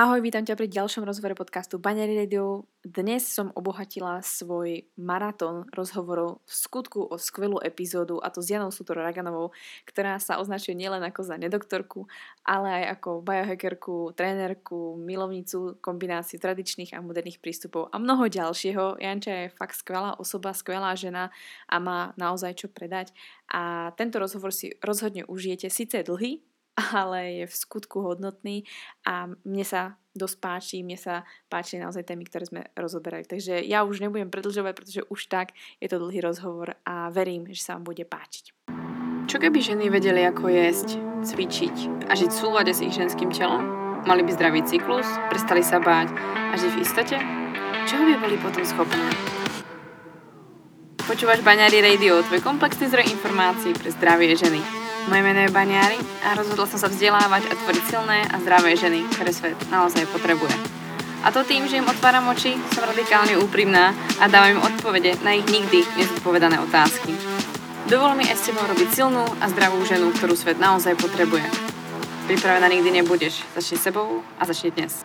Ahoj, vítam ťa pri ďalšom rozhovore podcastu Banery Radio. Dnes som obohatila svoj maratón rozhovorov v skutku o skvelú epizódu a to s Janou Sutor Raganovou, ktorá sa označuje nielen ako za nedoktorku, ale aj ako biohackerku, trénerku, milovnicu kombinácií tradičných a moderných prístupov a mnoho ďalšieho. Janča je fakt skvelá osoba, skvelá žena a má naozaj čo predať. A tento rozhovor si rozhodne užijete. Sice dlhý, ale je v skutku hodnotný a mne sa dosť páči, mne sa páči naozaj témy, ktoré sme rozoberali. Takže ja už nebudem predlžovať, pretože už tak je to dlhý rozhovor a verím, že sa vám bude páčiť. Čo keby ženy vedeli, ako jesť, cvičiť a žiť v súlade s ich ženským telom? Mali by zdravý cyklus, prestali sa báť a žiť v istote? Čoho by boli potom schopné? Počúvaš Baňári Radio, tvoj komplexný zdroj informácií pre zdravie ženy. Moje meno je Baňári a rozhodla som sa vzdelávať a tvoriť silné a zdravé ženy, ktoré svet naozaj potrebuje. A to tým, že im otváram oči, som radikálne úprimná a dávam im odpovede na ich nikdy nezodpovedané otázky. Dovol mi aj s tebou robiť silnú a zdravú ženu, ktorú svet naozaj potrebuje. Pripravená nikdy nebudeš. Začni sebou a začni dnes.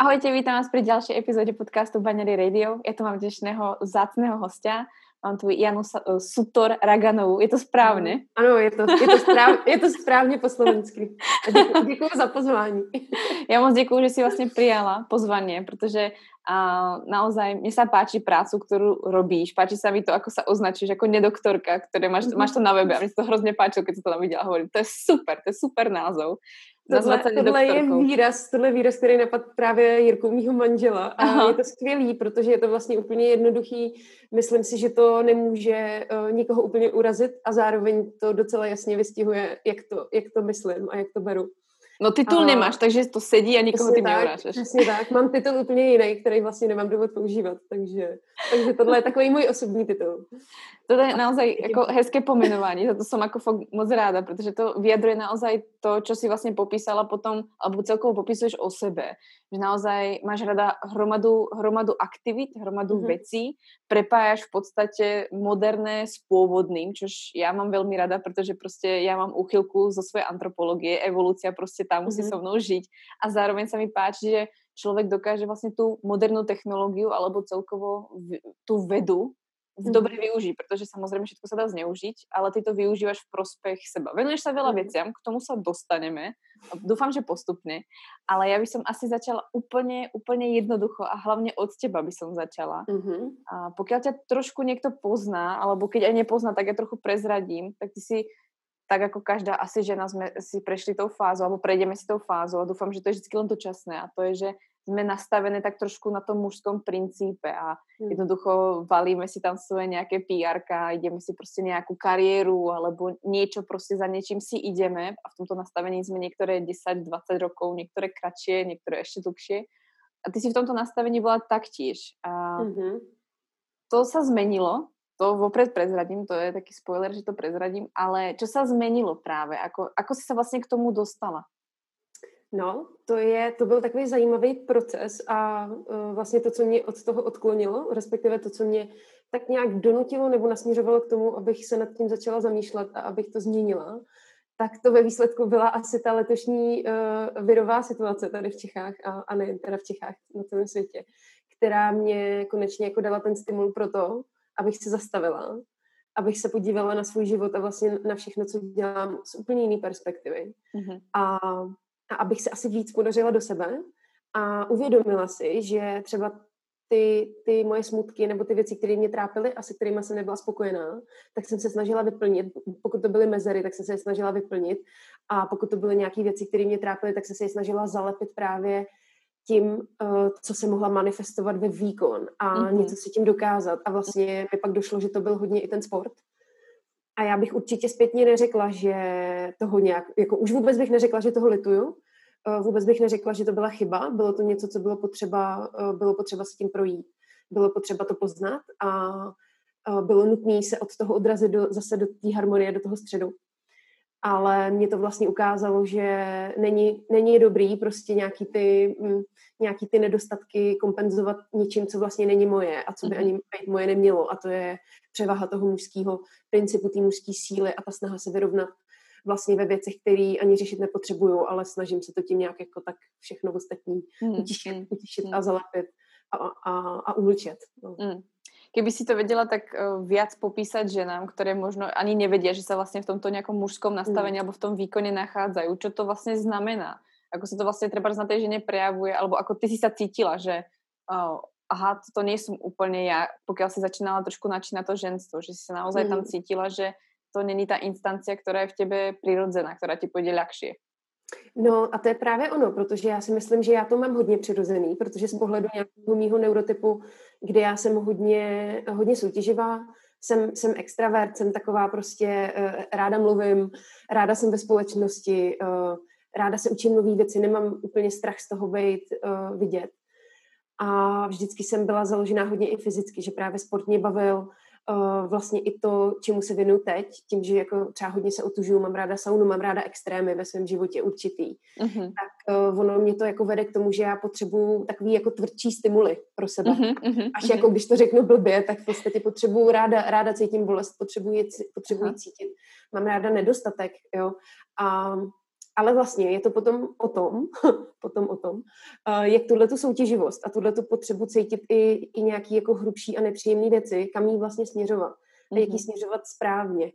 Ahojte, vítam vás pri ďalšej epizóde podcastu Banery Radio. Ja tu mám dnešného zácného hostia. Mám tu Janu eh, Sutor Raganovou. Je to správně? Ano, je to, je to, správ, je to správně po slovensky. Děkuji, děkuji za pozvání. Já moc děkuji, že si vlastně přijala pozvání, protože a naozaj mne sa páči prácu, ktorú robíš. Páči sa mi to, ako sa označíš ako nedoktorka, ktoré máš, mm-hmm. máš to na webe a mne to hrozně páčilo, keď to tam viděla hovorím. To je super, to je super názov. Tohle, tohle je výraz, tohle je výraz, který napadl právě Jirku, mýho manžela. A Aha. je to skvělý, protože je to vlastně úplně jednoduchý. Myslím si, že to nemůže uh, nikoho úplně urazit a zároveň to docela jasně vystihuje, jak to, jak to myslím a jak to beru. No titul a... nemáš, takže to sedí a nikoho ty neurážeš. Přesně tak, mám titul úplně jiný, který vlastně nemám důvod používat, takže, takže tohle je takový můj osobní titul. To je naozaj jako hezké pomenování, za to som ako fakt moc ráda, protože to vyjadruje naozaj to, čo si vlastně popísala potom, alebo celkovo popisuješ o sebe. Že naozaj máš rada hromadu, hromadu aktivit, hromadu mm-hmm. vecí, prepájaš v podstate moderné s pôvodným, čož ja mám veľmi rada, protože prostě ja mám úchylku zo svojej antropologie, evolúcia prostě tam musí mm-hmm. so mnou žiť a zároveň sa mi páči, že človek dokáže vlastně tu modernú technológiu alebo celkovo tu vedu dobre využiť, pretože samozrejme všetko sa dá zneužiť, ale ty to využívaš v prospech seba. Venuješ sa veľa veciam, k tomu sa dostaneme, dúfam, že postupne, ale ja by som asi začala úplne, úplne jednoducho a hlavne od teba by som začala. Mm-hmm. A pokiaľ ťa trošku niekto pozná, alebo keď aj nepozná, tak ja trochu prezradím, tak ty si tak ako každá asi žena sme si prešli tou fázou, alebo prejdeme si tou fázou a dúfam, že to je vždy len to časné a to je, že sme nastavené tak trošku na tom mužskom princípe a hmm. jednoducho valíme si tam svoje nejaké PR ideme si prostě nejakú kariéru alebo niečo prostě za niečím si ideme a v tomto nastavení sme niektoré 10-20 rokov, niektoré kratšie, niektoré ešte dlhšie. A ty si v tomto nastavení bola taktiež. A mm-hmm. to sa zmenilo, to vopred prezradím, to je taký spoiler, že to prezradím, ale čo sa zmenilo práve? Ako, ako si sa vlastne k tomu dostala? No, to, je, to byl takový zajímavý proces a uh, vlastně to, co mě od toho odklonilo, respektive to, co mě tak nějak donutilo nebo nasměřovalo k tomu, abych se nad tím začala zamýšlet a abych to změnila, tak to ve výsledku byla asi ta letošní uh, virová situace tady v Čechách a, a nejen teda v Čechách, na celém světě, která mě konečně jako dala ten stimul pro to, abych se zastavila, abych se podívala na svůj život a vlastně na všechno, co dělám z úplně jiné perspektivy. Mm-hmm. A a abych se asi víc podařila do sebe a uvědomila si, že třeba ty, ty moje smutky nebo ty věci, které mě trápily a se kterými jsem nebyla spokojená, tak jsem se snažila vyplnit. Pokud to byly mezery, tak jsem se je snažila vyplnit. A pokud to byly nějaké věci, které mě trápily, tak jsem se je snažila zalepit právě tím, eh, co se mohla manifestovat ve výkon a mm-hmm. něco si tím dokázat. A vlastně mi pak došlo, že to byl hodně i ten sport. A já bych určitě zpětně neřekla, že toho nějak, jako už vůbec bych neřekla, že toho lituju, eh, vůbec bych neřekla, že to byla chyba, bylo to něco, co bylo potřeba, eh, bylo potřeba s tím projít, bylo potřeba to poznat a bylo nutné se od toho odrazit do, zase do té harmonie, do toho středu. Ale mě to vlastně ukázalo, že není, není dobrý prostě nějaký ty, mm, nějaký ty nedostatky kompenzovat něčím, co vlastně není moje a co by mhm. ani být moje nemělo a to je převaha toho mužského principu, té mužské síly a ta snaha se vyrovnat vlastně ve věcech, které ani řešit nepotřebuju, ale snažím se to tím nějak jako tak všechno ostatní mm. utišit, mm. utišit mm. a zalepit a, a, a umlčet. No. Keby si to vedela tak uh, viac popísať ženám, ktoré možno ani nevedia, že sa vlastne v tomto nejakom mužskom nastavení mm. alebo v tom výkone nachádzajú, čo to vlastne znamená? Ako sa to vlastne treba na tej žene prejavuje, alebo ako ty si sa cítila, že uh, aha, to nie som úplne ja, pokiaľ si začínala trošku načínať to ženstvo, že si sa naozaj mm. tam cítila, že to není ta instancia, která je v tebe přirozená, která ti půjde ľahšie. No a to je právě ono, protože já si myslím, že já to mám hodně přirozený, protože z pohledu nějakého mýho neurotypu, kde já jsem hodně, hodně soutěživá, jsem, jsem extravert, jsem taková prostě, uh, ráda mluvím, ráda jsem ve společnosti, uh, ráda se učím nové věci, nemám úplně strach z toho být uh, vidět. A vždycky jsem byla založená hodně i fyzicky, že právě sport mě bavil, uh, vlastně i to, čemu se věnuju teď, tím, že jako třeba hodně se otužuju, mám ráda saunu, mám ráda extrémy ve svém životě určitý, uh-huh. tak uh, ono mě to jako vede k tomu, že já potřebuju takový jako tvrdší stimuly pro sebe. Uh-huh, uh-huh, Až uh-huh. jako když to řeknu blbě, tak v podstatě potřebuju ráda, ráda cítím bolest, potřebuji, potřebuji uh-huh. cítit, mám ráda nedostatek, jo, a ale vlastně je to potom o tom, potom o tom, uh, jak tuhle tu soutěživost a tuhle tu potřebu cítit i, i nějaký jako hrubší a nepříjemné věci, kam jí vlastně směřovat. Mm-hmm. A jak jí mhm. směřovat správně.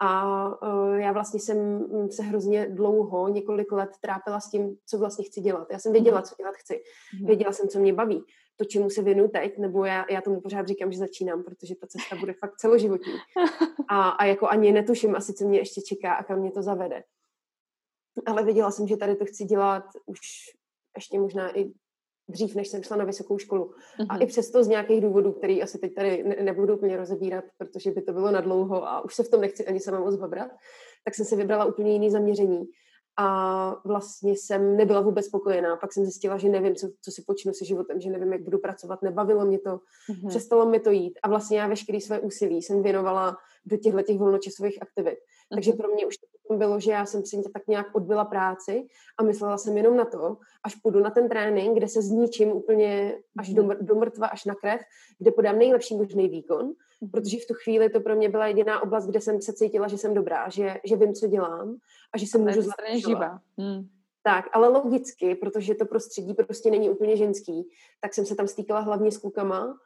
A uh, já vlastně jsem se hrozně dlouho, několik let trápila s tím, co vlastně chci dělat. Já jsem věděla, mhm. co dělat chci. Mm-hmm. Věděla jsem, co mě baví. To, čemu se věnuju teď, nebo já, já tomu pořád říkám, že začínám, protože ta cesta bude fakt celoživotní. A, a jako ani netuším asi, co mě ještě čeká a kam mě to zavede ale věděla jsem, že tady to chci dělat už ještě možná i dřív, než jsem šla na vysokou školu. Mm-hmm. A i přesto z nějakých důvodů, který asi teď tady ne- nebudu úplně rozebírat, protože by to bylo nadlouho a už se v tom nechci ani sama moc babrat, tak jsem si vybrala úplně jiný zaměření. A vlastně jsem nebyla vůbec spokojená. Pak jsem zjistila, že nevím, co, co si počnu se životem, že nevím, jak budu pracovat. Nebavilo mě to, mm-hmm. přestalo mi to jít. A vlastně já veškerý své úsilí jsem věnovala do těchto těch volnočasových aktivit. Mm-hmm. Takže pro mě už to bylo, že já jsem si tak nějak odbyla práci a myslela jsem jenom na to, až půjdu na ten trénink, kde se zničím úplně až do, mhm. do mrtva, až na krev, kde podám nejlepší možný výkon, mhm. protože v tu chvíli to pro mě byla jediná oblast, kde jsem se cítila, že jsem dobrá, že, že vím, co dělám a že se můžu zlepšovat. Hmm. Tak, ale logicky, protože to prostředí prostě není úplně ženský, tak jsem se tam stýkala hlavně s klukama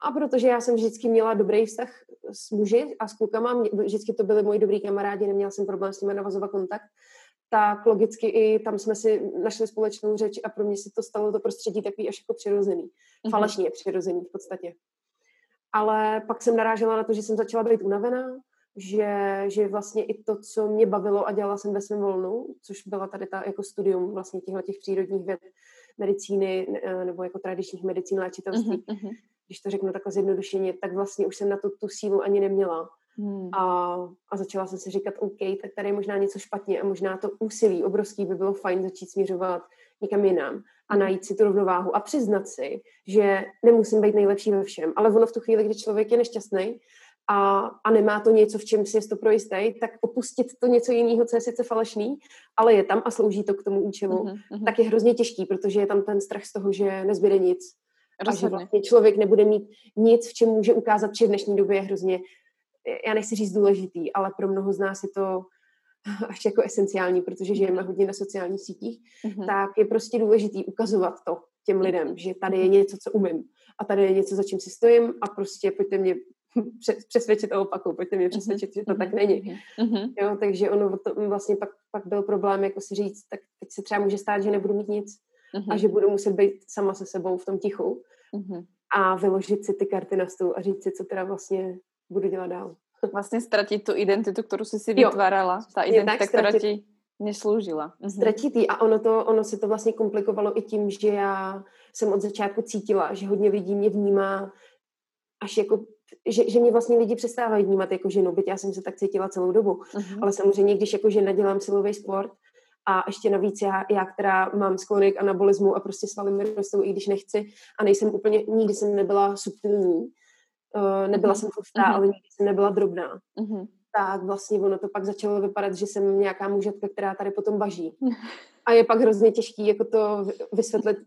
a protože já jsem vždycky měla dobrý vztah s muži a s klukama, vždycky to byly moji dobrý kamarádi, neměla jsem problém s nimi navazovat kontakt, tak logicky i tam jsme si našli společnou řeč a pro mě se to stalo to prostředí takový až jako přirozený. Mm-hmm. Falešně přirozený v podstatě. Ale pak jsem narážela na to, že jsem začala být unavená, že, že vlastně i to, co mě bavilo a dělala jsem ve svém volnu, což byla tady ta jako studium vlastně těchto těch přírodních věd, medicíny nebo jako tradičních medicín léčitelství, mm-hmm když to řeknu takhle zjednodušeně, tak vlastně už jsem na to tu sílu ani neměla. Hmm. A, a začala jsem si říkat, OK, tak tady je možná něco špatně a možná to úsilí obrovský by bylo fajn začít směřovat někam jinam a hmm. najít si tu rovnováhu a přiznat si, že nemusím být nejlepší ve všem. Ale ono v tu chvíli, kdy člověk je nešťastný a, a nemá to něco, v čem si je to pro jistý, tak opustit to něco jiného, co je sice falešný, ale je tam a slouží to k tomu účelu, mm-hmm. tak je hrozně těžký, protože je tam ten strach z toho, že nezbyde nic Rozhodně. A že vlastně člověk nebude mít nic, v čem může ukázat, že v dnešní době je hrozně, já nechci říct důležitý, ale pro mnoho z nás je to až jako esenciální, protože žijeme hodně na sociálních sítích, mm-hmm. tak je prostě důležitý ukazovat to těm lidem, že tady je něco, co umím a tady je něco, za čím si stojím a prostě pojďte mě přesvědčit o opaku, pojďte mě přesvědčit, že to mm-hmm. tak není. Mm-hmm. Jo, takže ono to vlastně pak, pak byl problém, jako si říct, tak teď se třeba může stát, že nebudu mít nic, mm-hmm. a že budu muset být sama se sebou v tom tichu mm-hmm. a vyložit si ty karty na stůl a říct si, co teda vlastně budu dělat dál. Vlastně ztratit tu identitu, kterou jsi si vytvárala, ta identita, která ti nesloužila. Mm-hmm. Ztratit ji a ono, to, ono se to vlastně komplikovalo i tím, že já jsem od začátku cítila, že hodně lidí mě vnímá až jako že, že mě vlastně lidi přestávají vnímat jako ženu, byť já jsem se tak cítila celou dobu. Uh-huh. Ale samozřejmě, když jako žena dělám silový sport, a ještě navíc já, já která mám sklony k anabolismu a prostě svaly mi rostou, i když nechci a nejsem úplně, nikdy jsem nebyla subtilní, uh, nebyla mm-hmm. jsem tlustá, mm-hmm. ale nikdy jsem nebyla drobná. Mm-hmm. tak vlastně ono to pak začalo vypadat, že jsem nějaká mužetka, která tady potom baží. A je pak hrozně těžký jako to vysvětlit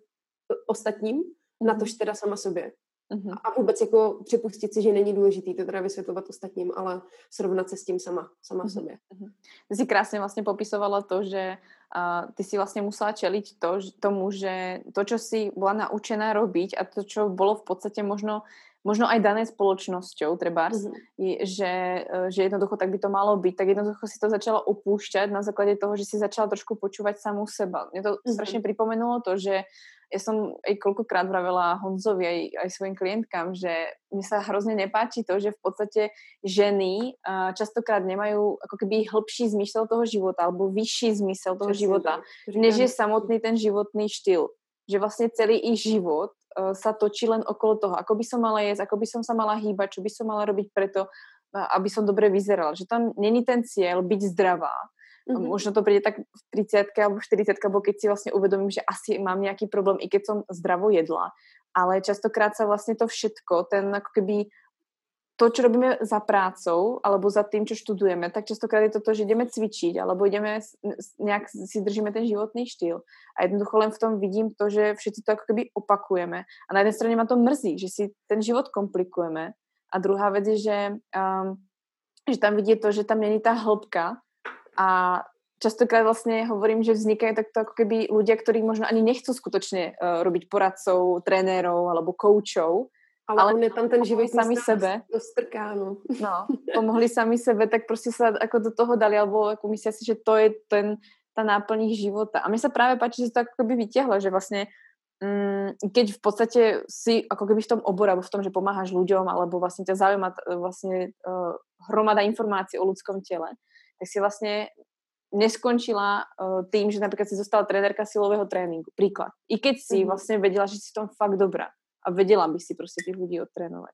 ostatním, na tož teda sama sobě. Uh-huh. A vůbec jako připustit si, že není důležitý to teda vysvětlovat ostatním, ale srovnat se s tím sama, sama uh-huh. sobě. Uh-huh. Ty si krásně vlastně popisovala to, že uh, ty si vlastně musela čeliť to, tomu, že to, čo si byla naučená robiť a to, čo bolo v podstate možno možno aj dané spoločnosťou, trebárs, mm-hmm. že, e, že jednoducho tak by to malo byť, tak jednoducho si to začala opúšťať na základe toho, že si začala trošku počúvať samú seba. Mne to mm-hmm. strašne pripomenulo to, že ja som aj koľkokrát vravela Honzovi aj, aj svojim klientkám, že mi sa hrozne nepáči to, že v podstate ženy uh, častokrát nemajú ako keby hĺbší zmysel toho života alebo vyšší zmysel toho Přesně, života, než je samotný ten životný štýl. Že vlastne celý ich život uh, sa točí len okolo toho, ako by som mala jesť, ako by som sa mala hýbať, čo by som mala robiť preto, uh, aby som dobre vyzerala. Že tam není ten cieľ byť zdravá, Mm-hmm. Možno to príde tak v 30 alebo v 40 alebo keď si vlastne uvedomím, že asi mám nejaký problém, i keď som zdravo jedla. Ale častokrát sa vlastne to všetko, ten ako keby to, čo robíme za prácou alebo za tým, čo študujeme, tak častokrát je to to, že ideme cvičiť alebo ideme nejak si držíme ten životný štýl. A jednoducho len v tom vidím to, že všetci to ako keby opakujeme. A na jednej strane ma to mrzí, že si ten život komplikujeme. A druhá vec je, že, um, že tam vidie to, že tam není tá hĺbka, a častokrát vlastne hovorím, že vznikajú takto ako keby ľudia, ktorí možno ani nechcú skutočne uh, robiť poradcov, trenérov alebo koučov, ale, ale on je tam ten život sami sebe. No. no. pomohli sami sebe, tak prostě sa ako do toho dali, alebo ako myslia si, že to je ten, ta náplň ich života. A mně se právě páči, že to ako keby vytiahlo, že vlastně mm, keď v podstate si ako keby v tom obore, alebo v tom, že pomáhaš ľuďom, alebo vlastne ťa zaujíma vlastne uh, hromada informácií o ľudskom tele, tak si vlastne neskončila uh, tým, že napríklad si zostala trenérka silového tréninku. Príklad. I keď si mm. vlastne vedela, že si v tom fakt dobrá a vedela by si prostě těch lidí odtrénovat.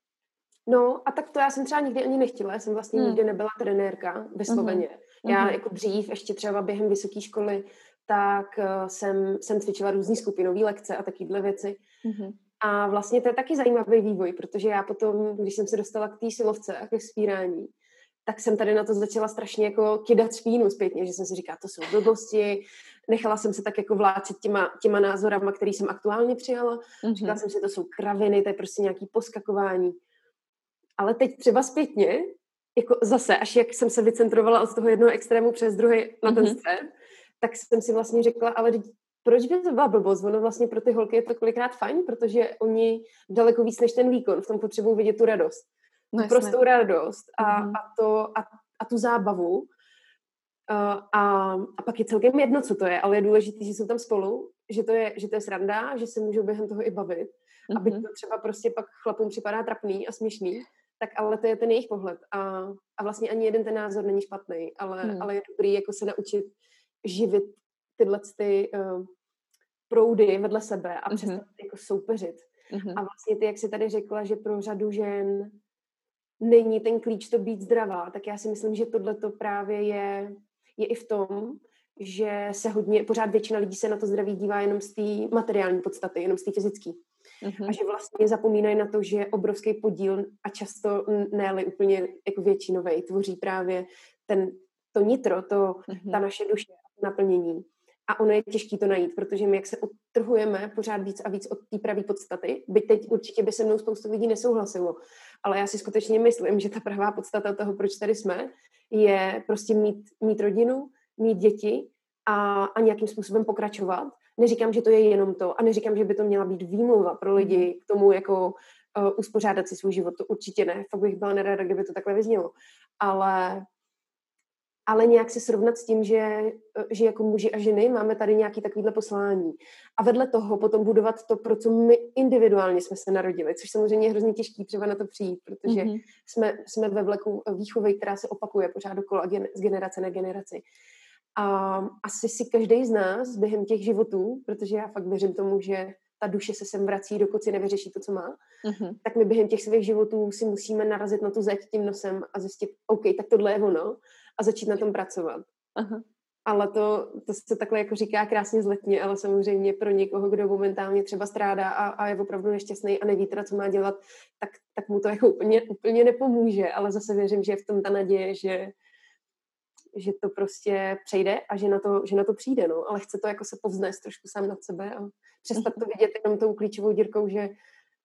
No a tak to já jsem třeba nikdy ani nechtěla, já jsem vlastně hmm. nikdy nebyla trenérka vysloveně. Mm-hmm. Já jako dřív, ještě třeba během vysoké školy, tak uh, jsem, jsem cvičila různý skupinové lekce a takovéhle věci. Mm-hmm. A vlastně to je taky zajímavý vývoj, protože já potom, když jsem se dostala k té silovce a ke spírání, tak jsem tady na to začala strašně jako kidat špínu zpětně, že jsem si říkala, to jsou blbosti, nechala jsem se tak jako vláčet těma, těma názorama, který jsem aktuálně přijala. Mm-hmm. Říkala jsem si, to jsou kraviny, to je prostě nějaký poskakování. Ale teď třeba zpětně, jako zase, až jak jsem se vycentrovala od toho jednoho extrému přes druhý na ten mm-hmm. střed, tak jsem si vlastně řekla, ale proč by to byla blbost? Ono vlastně pro ty holky je to kolikrát fajn, protože oni daleko víc než ten výkon v tom potřebují vidět tu radost no, prostou radost a, mm-hmm. a, to, a, a tu zábavu. Uh, a, a pak je celkem jedno, co to je, ale je důležité, že jsou tam spolu, že to je, že to je sranda, že se můžou během toho i bavit. Mm-hmm. Aby to třeba prostě pak chlapům připadá trapný a směšný, tak ale to je ten jejich pohled. A, a vlastně ani jeden ten názor není špatný, ale, mm. ale je dobrý jako se naučit živit tyhle ty uh, proudy vedle sebe a mm-hmm. přestat jako soupeřit. Mm-hmm. A vlastně ty, jak jsi tady řekla, že pro řadu žen není ten klíč to být zdravá, tak já si myslím, že tohle to právě je, je i v tom, že se hodně, pořád většina lidí se na to zdraví dívá jenom z té materiální podstaty, jenom z té fyzické. Uh-huh. A že vlastně zapomínají na to, že obrovský podíl a často ne úplně jako většinový tvoří právě ten, to nitro, to, uh-huh. ta naše duše, naplnění. A ono je těžké to najít, protože my, jak se odtrhujeme pořád víc a víc od té pravé podstaty, byť teď určitě by se mnou spoustu lidí nesouhlasilo, ale já si skutečně myslím, že ta pravá podstata toho, proč tady jsme, je prostě mít, mít rodinu, mít děti a, a nějakým způsobem pokračovat. Neříkám, že to je jenom to a neříkám, že by to měla být výmluva pro lidi k tomu, jako uh, uspořádat si svůj život. To určitě ne. Fakt bych byla nerada, kdyby to takhle vyznělo. Ale ale nějak se srovnat s tím, že, že jako muži a ženy máme tady nějaký takovýhle poslání. A vedle toho potom budovat to, pro co my individuálně jsme se narodili, což samozřejmě je hrozně těžký třeba na to přijít, protože mm-hmm. jsme, jsme ve vleku výchovy, která se opakuje pořád dokola gen, z generace na generaci. A asi si každý z nás během těch životů, protože já fakt věřím tomu, že ta duše se sem vrací, dokud si nevyřeší to, co má, mm-hmm. tak my během těch svých životů si musíme narazit na tu zeď tím nosem a zjistit, OK, tak tohle je ono a začít na tom pracovat. Aha. ale to, to se takhle jako říká krásně zletně, ale samozřejmě pro někoho, kdo momentálně třeba strádá a, a je opravdu nešťastný a neví teda, co má dělat, tak, tak mu to jako úplně, úplně nepomůže, ale zase věřím, že je v tom ta naděje, že, že to prostě přejde a že na to, že na to přijde, no. ale chce to jako se povznést trošku sám nad sebe a přestat to vidět jenom tou klíčovou dírkou, že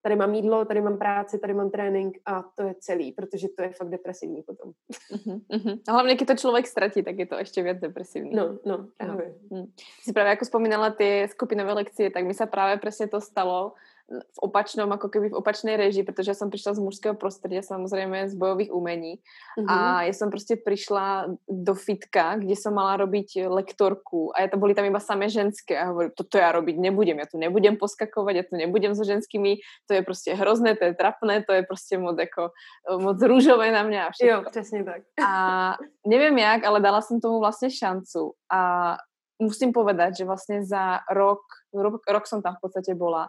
tady mám jídlo, tady mám práci, tady mám trénink a to je celý, protože to je fakt depresivní potom. Uh-huh, uh-huh. A hlavně, když to člověk ztratí, tak je to ještě víc depresivní. No, no, právě. No. Hm. Si právě jako vzpomínala ty skupinové lekcie, tak mi se právě přesně to stalo, v opačnom, ako keby v opačnej režii, protože ja som prišla z mužského prostredia, samozrejme z bojových umení mm-hmm. a mhm. ja som prostě prišla do fitka, kde som mala robiť lektorku a to boli tam iba samé ženské a hovorím, toto ja robiť nebudem, ja tu nebudem poskakovať, ja tu nebudem so ženskými, to je prostě hrozné, to je trapné, to je prostě moc jako moc rúžové na mňa a všetko. Jo, přesně tak. A neviem jak, ale dala som tomu vlastne šancu a musím povedať, že vlastne za rok, rok, rok som tam v podstate bola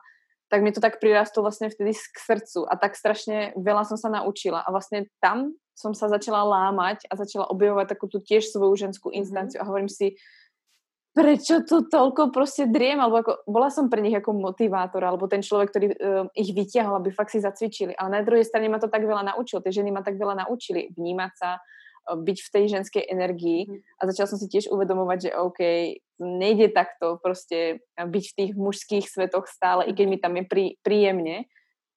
tak mi to tak prirastlo vlastně vtedy k srdcu. A tak strašně veľa som sa naučila. A vlastně tam som sa začala lámať a začala objevovat takovou tu tiež svoju ženskou mhm. instanciu a hovorím si, prečo to toľko prostě driem, alebo ako, bola som pre nich jako motivátor, alebo ten človek, ktorý uh, ich vytiahol, aby fakt si zacvičili, ale na druhej strane ma to tak veľa naučilo, tie ženy ma tak veľa naučili vnímať sa, byť v tej ženskej energii mhm. a začala som si tiež uvedomovať, že OK, nejde takto prostě byť v tých mužských svetoch stále, i keď mi tam je prí, príjemne,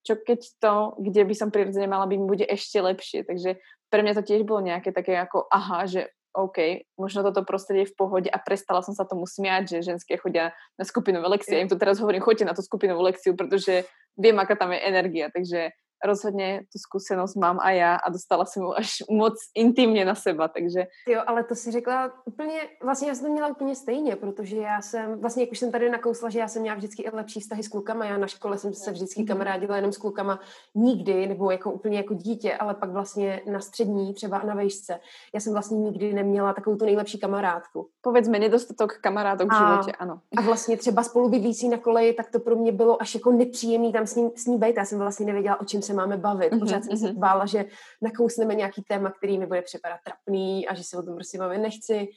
čo keď to, kde by som prirodzene mala byť, bude ešte lepšie. Takže pre mňa to tiež bolo nejaké také jako aha, že OK, možno toto prostredie je v pohode a prestala som sa tomu smiať, že ženské chodia na skupinovú lekcie. Ja im to teraz hovorím, choďte na tú skupinovú lekciu, protože viem, aká tam je energia. Takže rozhodně tu zkušenost mám a já a dostala jsem mu až moc intimně na seba, takže... Jo, ale to si řekla úplně, vlastně já jsem to měla úplně stejně, protože já jsem, vlastně jak už jsem tady nakousla, že já jsem měla vždycky i lepší vztahy s klukama, já na škole jsem se vždycky mhm. kamarádila jenom s klukama nikdy, nebo jako úplně jako dítě, ale pak vlastně na střední, třeba na vejšce, já jsem vlastně nikdy neměla takovou tu nejlepší kamarádku. Povedz mi nedostatok kamarádok v životě, ano. A vlastně třeba spolu bydlící na koleji, tak to pro mě bylo až jako nepříjemný tam s ní, s ní být. Já jsem vlastně nevěděla, o čem se máme bavit. Mhm, Pořád jsem se mhm. bála, že nakousneme nějaký téma, který mi bude připadat trapný a že se o tom prostě bavit nechci.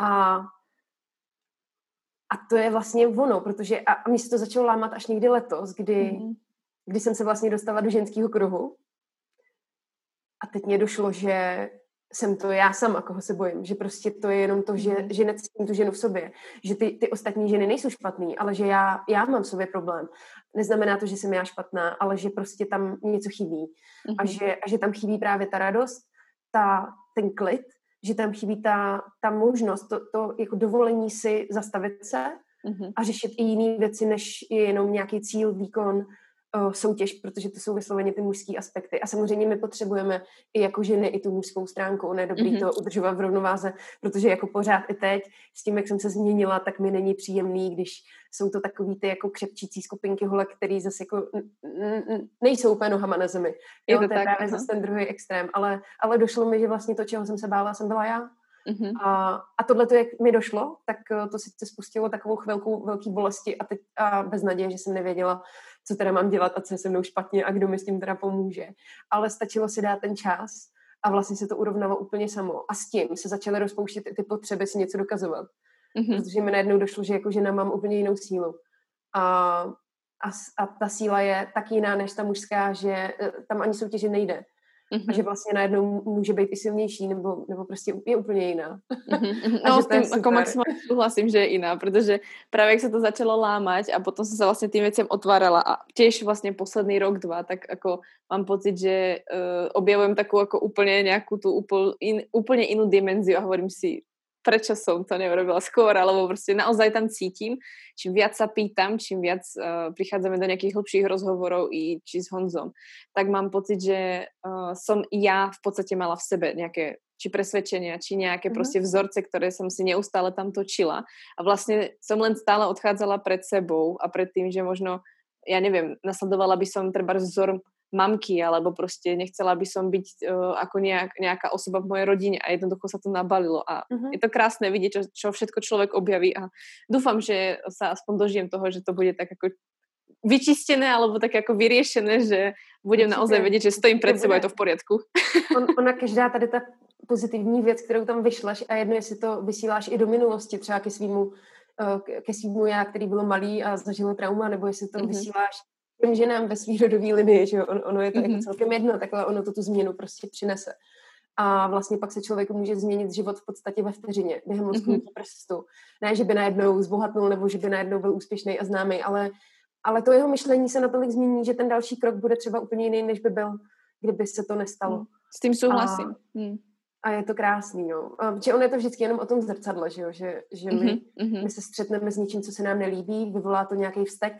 A, a to je vlastně ono, protože a, a mi se to začalo lámat až někdy letos, kdy, mm-hmm. kdy jsem se vlastně dostala do ženského kruhu. A teď mě došlo, že jsem to já sama, koho se bojím. Že prostě to je jenom to, že, mhm. že necítím tu ženu v sobě. Že ty, ty ostatní ženy nejsou špatný, ale že já, já mám v sobě problém. Neznamená to, že jsem já špatná, ale že prostě tam něco chybí. Mm-hmm. A, mhm. že, a že tam chybí právě ta radost, ta, ten klid, že tam chybí ta, ta možnost, to, to jako dovolení si zastavit se mm-hmm. a řešit i jiné věci, než je jenom nějaký cíl, výkon, soutěž, protože to jsou vysloveně ty mužské aspekty. A samozřejmě my potřebujeme i jako ženy i tu mužskou stránku. Ono je dobrý mm-hmm. to udržovat v rovnováze, protože jako pořád i teď s tím, jak jsem se změnila, tak mi není příjemný, když jsou to takový ty jako křepčící skupinky holek, který zase jako nejsou úplně nohama na zemi. Jo, je to, to je tak, právě zase ten druhý extrém. Ale, ale došlo mi, že vlastně to, čeho jsem se bála, jsem byla já. Mm-hmm. A, a tohle, jak mi došlo, tak eh, to si spustilo takovou chvilku velký bolesti a, teď, a bez naděje, že jsem nevěděla, co teda mám dělat a co je se mnou špatně a kdo mi s tím teda pomůže. Ale stačilo si dát ten čas a vlastně se to urovnalo úplně samo. A s tím se začaly rozpouštět ty potřeby si něco dokazovat. Mm-hmm. Protože mi najednou došlo, že jako žena mám úplně jinou sílu. A, a, a ta síla je tak jiná než ta mužská, že eh, tam ani soutěže nejde. Mm-hmm. A že vlastně najednou může být i silnější, nebo, nebo prostě je úplně jiná. Mm-hmm. No s tím jako maximálně souhlasím, že je jiná, protože právě jak se to začalo lámať a potom jsem se vlastně tím věcem otvárala a těž vlastně posledný rok, dva, tak jako mám pocit, že uh, objavujem takovou jako úplně nějakou tu úpl, in, úplně jinou dimenzi a hovorím si, prečo som to neurobila skôr, alebo prostě naozaj tam cítim. Čím viac sa pýtam, čím viac uh, prichádzame do nejakých hlbších rozhovorov i či s Honzom, tak mám pocit, že uh, som ja v podstate mala v sebe nejaké či presvedčenia, či nejaké mm-hmm. prostě vzorce, ktoré som si neustále tam točila. A vlastne som len stále odchádzala pred sebou a pred tým, že možno, ja neviem, nasledovala by som treba vzor mamky, alebo prostě nechcela by som byť uh, ako nejak, nejaká osoba v mojej rodine a jednoducho sa to nabalilo a uh-huh. je to krásne vidieť, čo, čo všetko človek objaví a dúfam, že sa aspoň dožijem toho, že to bude tak ako vyčistené alebo tak jako vyriešené, že budem naozaj vědět, že stojím před sebou, je to v poriadku. On, ona každá tady ta pozitivní věc, kterou tam vyšleš a jedno, jestli to vysíláš i do minulosti, třeba ke svýmu, eh, ke svýmu já, který bylo malý a zažil trauma, nebo jestli to mm-hmm. vysíláš těm ženám ve svý rodový linii, že on, ono je to mm-hmm. jako mhm. celkem jedno, takhle ono to tu změnu prostě přinese. A vlastně pak se člověku může změnit život v podstatě ve vteřině, během lusknutí mm-hmm. prstu. Ne, že by najednou zbohatnul, nebo že by najednou byl úspěšný a známý, ale, ale to jeho myšlení se natolik změní, že ten další krok bude třeba úplně jiný, než by byl, kdyby se to nestalo. S tím souhlasím. A, mm. a je to krásný, no. A, protože on je to vždycky jenom o tom zrcadle, že jo? Že, že my, mm-hmm. my se střetneme s něčím, co se nám nelíbí, vyvolá to nějaký vztek,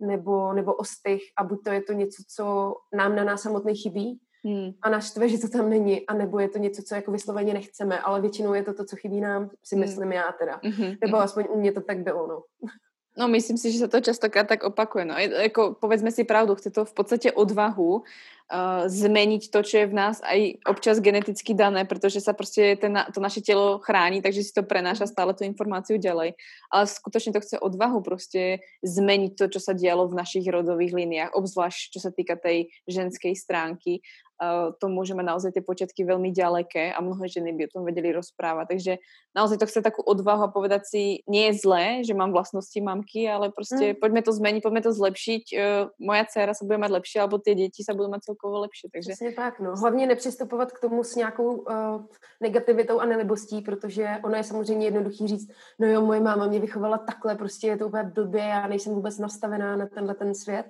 nebo, nebo ostych a buď to je to něco, co nám na nás samotný chybí hmm. a nás štve, že to tam není, a nebo je to něco, co jako vysloveně nechceme, ale většinou je to to, co chybí nám, si hmm. myslím já teda. Mm-hmm. Nebo aspoň u mě to tak bylo, no. No myslím si, že se to častokrát tak opakuje. No. Jako, povedzme si pravdu, chce to v podstatě odvahu uh, zmeniť to, čo je v nás aj občas geneticky dané, protože sa prostě ten, to naše tělo chrání, takže si to prenáša stále tu informáciu ďalej. Ale skutočne to chce odvahu prostě zmeniť to, čo sa dialo v našich rodových liniách, obzvlášť čo sa týka tej ženskej stránky to môže mať naozaj tie počiatky veľmi ďaleké a mnohé ženy by o tom vedeli rozprávať. Takže naozaj to chce takú odvahu a povedať si, nie je zlé, že mám vlastnosti mamky, ale prostě mm. poďme to zmeniť, poďme to zlepšiť. Moja dcera sa bude mať lepšie, alebo tie deti sa budú mať celkovo lepšie. Takže... Přesně tak, no. Hlavně nepřistupovat k tomu s nějakou uh, negativitou a nelibostí, protože ono je samozřejmě jednoduchý říct, no jo, moje máma mě vychovala takhle, prostě je to úplně blbě, já nejsem vůbec nastavená na tenhle ten svět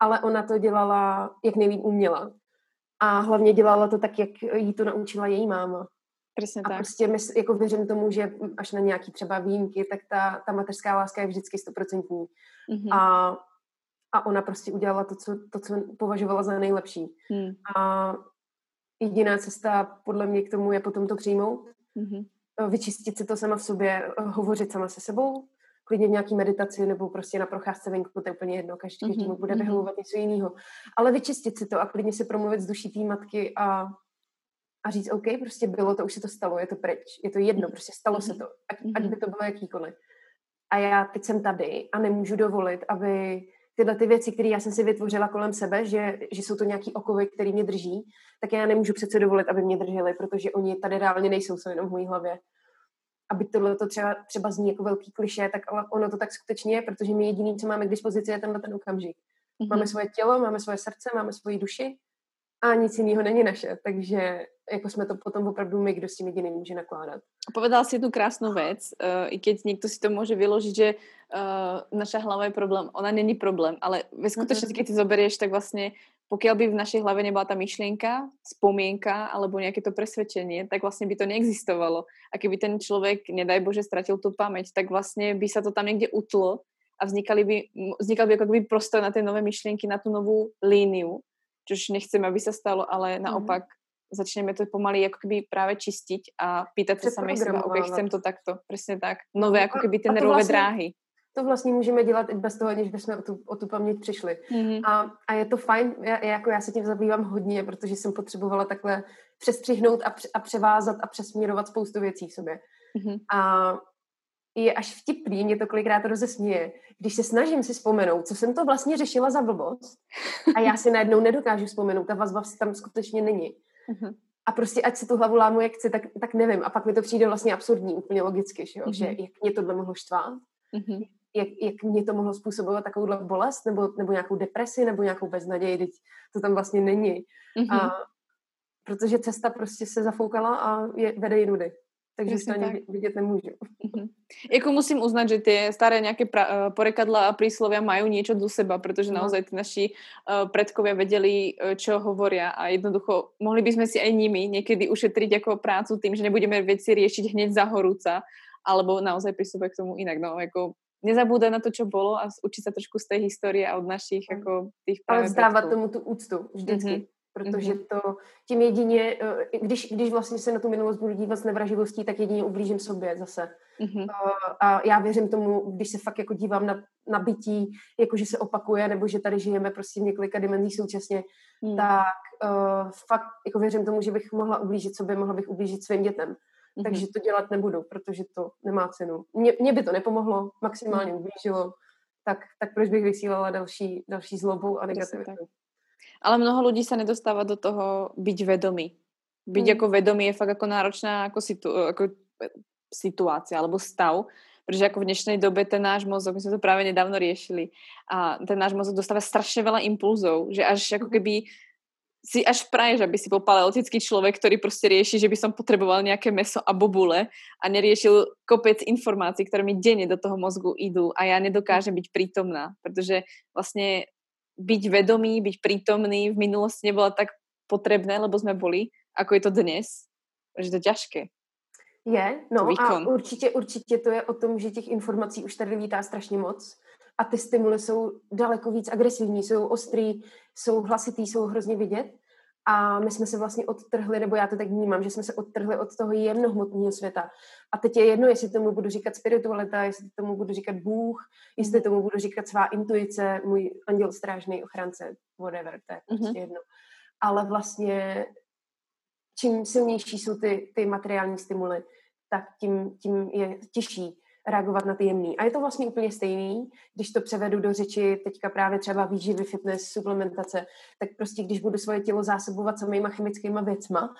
ale ona to dělala, jak nejlíp uměla. A hlavně dělala to tak, jak jí to naučila její máma. Přesně a tak. prostě my, jako věřím tomu, že až na nějaký třeba výjimky, tak ta, ta mateřská láska je vždycky stoprocentní. Mm-hmm. A, a ona prostě udělala to co, to, co považovala za nejlepší. Mm. A jediná cesta podle mě k tomu je potom to přijmout, mm-hmm. vyčistit si to sama v sobě, hovořit sama se sebou, klidně v nějaký meditaci nebo prostě na procházce venku, to je úplně jedno, každý, každý mm-hmm. bude mhm. vyhovovat něco jiného. Ale vyčistit si to a klidně si promluvit z duší té matky a, a říct, OK, prostě bylo to, už se to stalo, je to pryč, je to jedno, prostě stalo se mhm. to, ať, ať by to bylo jakýkoliv. A já teď jsem tady a nemůžu dovolit, aby tyhle ty věci, které já jsem si vytvořila kolem sebe, že, že jsou to nějaký okovy, které mě drží, tak já nemůžu přece dovolit, aby mě drželi, protože oni tady reálně nejsou, jsou jenom v mojí hlavě aby tohle to třeba, třeba zní jako velký kliše, tak ale ono to tak skutečně je, protože my jediný, co máme k dispozici, je tenhle ten okamžik. Mm-hmm. Máme svoje tělo, máme svoje srdce, máme svoji duši a nic jiného není naše, takže jako jsme to potom opravdu my, kdo s tím jediný může nakládat. Povedal si jednu krásnou věc, uh, i keď někdo si to může vyložit, že uh, naša hlava je problém. Ona není problém, ale ve skutečnosti, mm-hmm. keď si zoberieš, tak vlastně pokiaľ by v našej hlave nebola tá myšlienka, spomienka alebo nejaké to presvedčenie, tak vlastne by to neexistovalo. A keby ten človek, nedaj Bože, stratil tú pamäť, tak vlastne by sa to tam niekde utlo a vznikali by, vznikal by ako by prostor na tie nové myšlienky, na tú novú líniu, čož nechceme, aby sa stalo, ale mhm. naopak mm-hmm. začneme to pomaly ako keby práve čistiť a pýtať sa samej seba, ok, chcem to takto, presne tak. Nové ako keby tie nervové vlastně, dráhy to vlastně můžeme dělat i bez toho, než bychom o tu, o tu paměť přišli. Mm-hmm. A, a je to fajn, já, jako já se tím zabývám hodně, protože jsem potřebovala takhle přestřihnout a, a převázat a přesměrovat spoustu věcí v sobě. Mm-hmm. A je až vtipný, mě to kolikrát rozesměje, když se snažím si vzpomenout, co jsem to vlastně řešila za blbost a já si najednou nedokážu vzpomenout, ta vazba tam skutečně není. Mm-hmm. A prostě ať si tu hlavu lámu jak chci, tak, tak nevím. A pak mi to přijde vlastně absurdní, úplně logicky, že, jo? Mm-hmm. že jak mě tohle mohlo štvát, mm-hmm jak, jak mě to mohlo způsobovat takovouhle bolest, nebo, nebo nějakou depresi, nebo nějakou beznaději, teď to tam vlastně není. Mm-hmm. A, protože cesta prostě se zafoukala a je, vede jinudy. Takže se ani vidět nemůžu. Mm-hmm. Jako musím uznat, že ty staré nějaké pra, uh, porekadla a príslovia mají něco do seba, protože no. naozaj ty naši uh, predkovia vedeli, čo hovoria a jednoducho mohli bychom si aj nimi někdy ušetriť jako prácu tým, že nebudeme věci riešiť hneď za horúca, alebo naozaj pristupuje k tomu inak. No, jako nezabúdať na to, čo bolo a učiť sa trošku z té historie a od našich jako tých Ale vzdávat tomu tu úctu vždycky. Mm-hmm. Protože mm-hmm. to tím jedině, eh, když, když vlastně se na tu minulost budu dívat s nevraživostí, tak jedině ublížím sobě zase. Mm-hmm. A já věřím tomu, když se fakt jako dívám na, na bytí, jako že se opakuje, nebo že tady žijeme prostě v několika dimenzích současně, mm. tak uh, fakt jako věřím tomu, že bych mohla ublížit sobě, mohla bych ublížit svým dětem. Mm-hmm. Takže to dělat nebudu, protože to nemá cenu. Mně, mně by to nepomohlo, maximálně mm. ublížilo, tak, tak proč bych vysílala další, další zlobu a negativitu. Ale mnoho lidí se nedostává do toho být vedomý. Být hmm. jako vedomý je fakt jako náročná jako, situ, jako e, situace alebo stav, protože jako v dnešní době ten náš mozog, my jsme to právě nedávno riešili, a ten náš mozog dostává strašně veľa impulzov, že až jako keby si až praješ, aby si bol paleolitický človek, ktorý prostě rieši, že by som potreboval nejaké meso a bobule a neriešil kopec informácií, ktoré mi denne do toho mozgu idú a ja nedokážem byť prítomná, protože vlastně byť vedomý, byť prítomný v minulosti nebola tak potrebné, lebo sme boli, ako je to dnes, že to je ťažké. Je, no a určitě, určitě to je o tom, že těch informací už tady vítá strašně moc a ty stimuly jsou daleko víc agresivní, jsou ostrý, jsou hlasitý, jsou hrozně vidět. A my jsme se vlastně odtrhli, nebo já to tak vnímám, že jsme se odtrhli od toho jemnohmotného světa. A teď je jedno, jestli tomu budu říkat spiritualita, jestli tomu budu říkat Bůh, jestli tomu budu říkat svá intuice, můj anděl strážný ochránce, whatever, to je prostě mm-hmm. jedno. Ale vlastně čím silnější jsou ty, ty materiální stimuly, tak tím, tím je těžší reagovat na ty jemný. A je to vlastně úplně stejný, když to převedu do řeči teďka právě třeba výživy, fitness, suplementace, tak prostě když budu svoje tělo zásobovat samýma chemickýma věcma,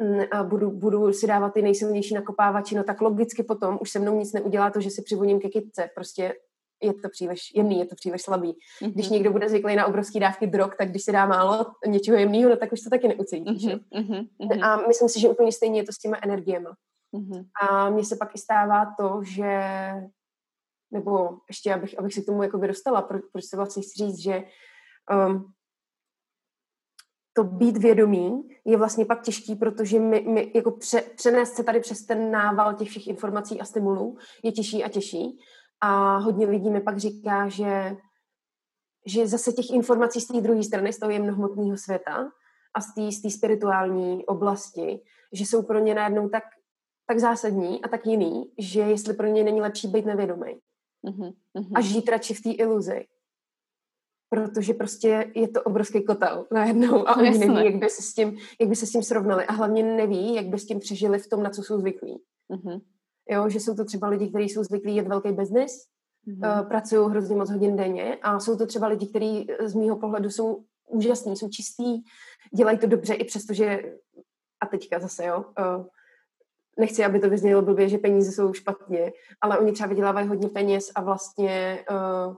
mm, a budu, budu si dávat ty nejsilnější nakopávači, no tak logicky potom už se mnou nic neudělá to, že si přivoním ke kytce. Prostě je to příliš jemný, je to příliš slabý. Mm-hmm. Když někdo bude zvyklý na obrovský dávky drog, tak když si dá málo něčeho jemného, no tak už to taky neucítíš. Mm-hmm. A myslím si, že úplně stejně je to s těma energiemi. Mm-hmm. A mně se pak i stává to, že nebo ještě, abych, abych se k tomu jako dostala, pro, proč se vlastně chci říct, že um, to být vědomý je vlastně pak těžký, protože my, my jako pře, přenést se tady přes ten nával těch všech informací a stimulů je těžší a těžší. A hodně lidí mi pak říká, že, že zase těch informací z té druhé strany, z toho jemnohmotného světa a z té spirituální oblasti, že jsou pro ně najednou tak tak zásadní a tak jiný, že jestli pro ně není lepší být nevědomý mm-hmm. a žít radši v té iluzi. Protože prostě je to obrovský kotel najednou a oni neví, jak by, se s tím, jak by se s tím srovnali a hlavně neví, jak by s tím přežili v tom, na co jsou zvyklí. Mm-hmm. Jo, že jsou to třeba lidi, kteří jsou zvyklí jet velký biznis, mm-hmm. uh, pracují hrozně moc hodin denně a jsou to třeba lidi, kteří z mýho pohledu jsou úžasní, jsou čistí, dělají to dobře i přesto, že a teďka zase, jo, uh, nechci, aby to vyznělo blbě, že peníze jsou špatně, ale oni třeba vydělávají hodně peněz a vlastně uh,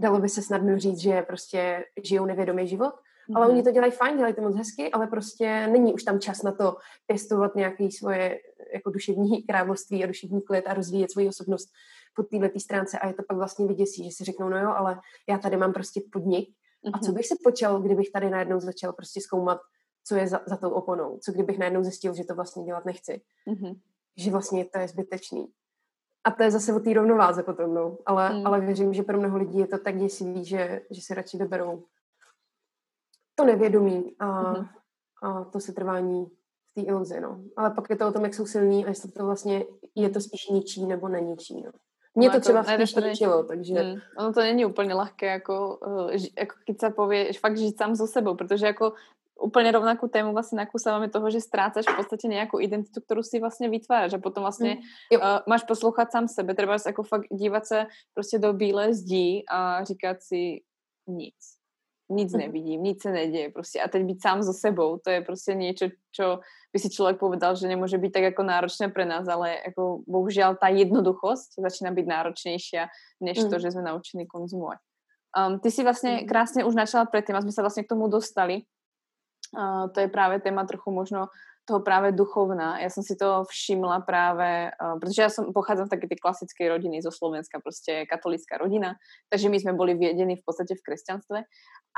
dalo by se snadno říct, že prostě žijou nevědomý život, mm-hmm. ale oni to dělají fajn, dělají to moc hezky, ale prostě není už tam čas na to pěstovat nějaké svoje jako duševní království a duševní klid a rozvíjet svoji osobnost po této stránce a je to pak vlastně vyděsí, že si řeknou, no jo, ale já tady mám prostě podnik mm-hmm. a co mhm. bych se počal, kdybych tady najednou začal prostě zkoumat co je za, za tou oponou. Co kdybych najednou zjistil, že to vlastně dělat nechci. Mm-hmm. Že vlastně to je zbytečný. A to je zase o té rovnováze potom, no. Ale, mm. ale věřím, že pro mnoho lidí je to tak děsivý, že, že se radši vyberou to nevědomí a, mm-hmm. a to se trvání v té iluzi, no. Ale pak je to o tom, jak jsou silní a jestli to vlastně je to spíš ničí nebo neníčí, no. Mě no to třeba spíš ničilo, takže... Mm, ono to není úplně lehké, jako, uh, jako když se pově, fakt žít sám so sebou, protože jako úplně rovnakú tému vlastně nakúsávame toho, že strácaš v podstatě nějakou identitu, kterou si vlastně vytváráš a potom vlastně mm. uh, máš poslouchat sám sebe, třeba jako fakt dívat se prostě do bílé zdí a říkat si nic. Nic mm. nevidím, nic se neděje prostě a teď být sám so sebou, to je prostě něco, čo by si člověk povedal, že nemůže být tak jako náročné pre nás, ale jako bohužel ta jednoduchost začíná být náročnější než mm. to, že jsme naučení konzumovat. Um, ty si vlastně mm. krásně už načala předtím a jsme se vlastně k tomu dostali, Uh, to je právě téma trochu možno toho právě duchovna. Já jsem si to všimla právě, uh, protože já jsem pochádzam z taky ty klasické rodiny zo Slovenska, prostě katolická rodina, takže my jsme byli věděni v podstatě v křesťanstve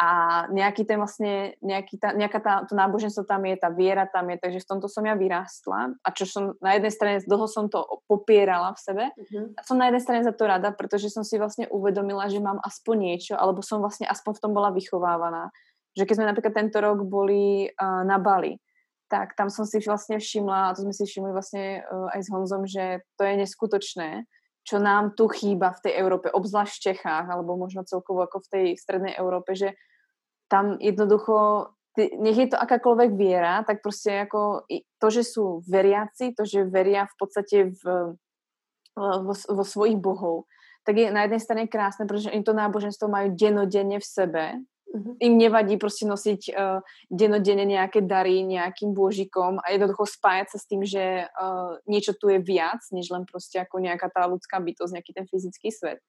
a nějaký ten vlastně, nějaký ta, nějaká ta, to náboženstvo tam je, ta věra tam je, takže v tomto som ja vyrástla a čo som na jednej strane, dlho som to popierala v sebe mm-hmm. a som na jednej strane za to rada, protože som si vlastně uvedomila, že mám aspoň niečo, alebo som vlastně aspoň v tom bola vychovávaná že keď sme napríklad tento rok boli na Bali, tak tam som si vlastne všimla, a to sme si všimli vlastne uh, aj s Honzom, že to je neskutočné, čo nám tu chýba v tej Európe, obzvlášť v Čechách, alebo možno celkovo ako v tej strednej Európe, že tam jednoducho, ty, nech je to akákoľvek viera, tak prostě jako to, že sú veriaci, to, že veria v podstate v, vo, vo svojich bohov, tak je na jednej strane krásne, protože oni to náboženstvo majú denodenne v sebe. Uh-huh. Im nevadí prostě nosiť uh, denodenne nejaké dary nejakým božikom a jednoducho spájať sa s tým, že uh, niečo tu je viac, než len prostě ako nejaká tá ľudská bytosť, nejaký ten fyzický svet.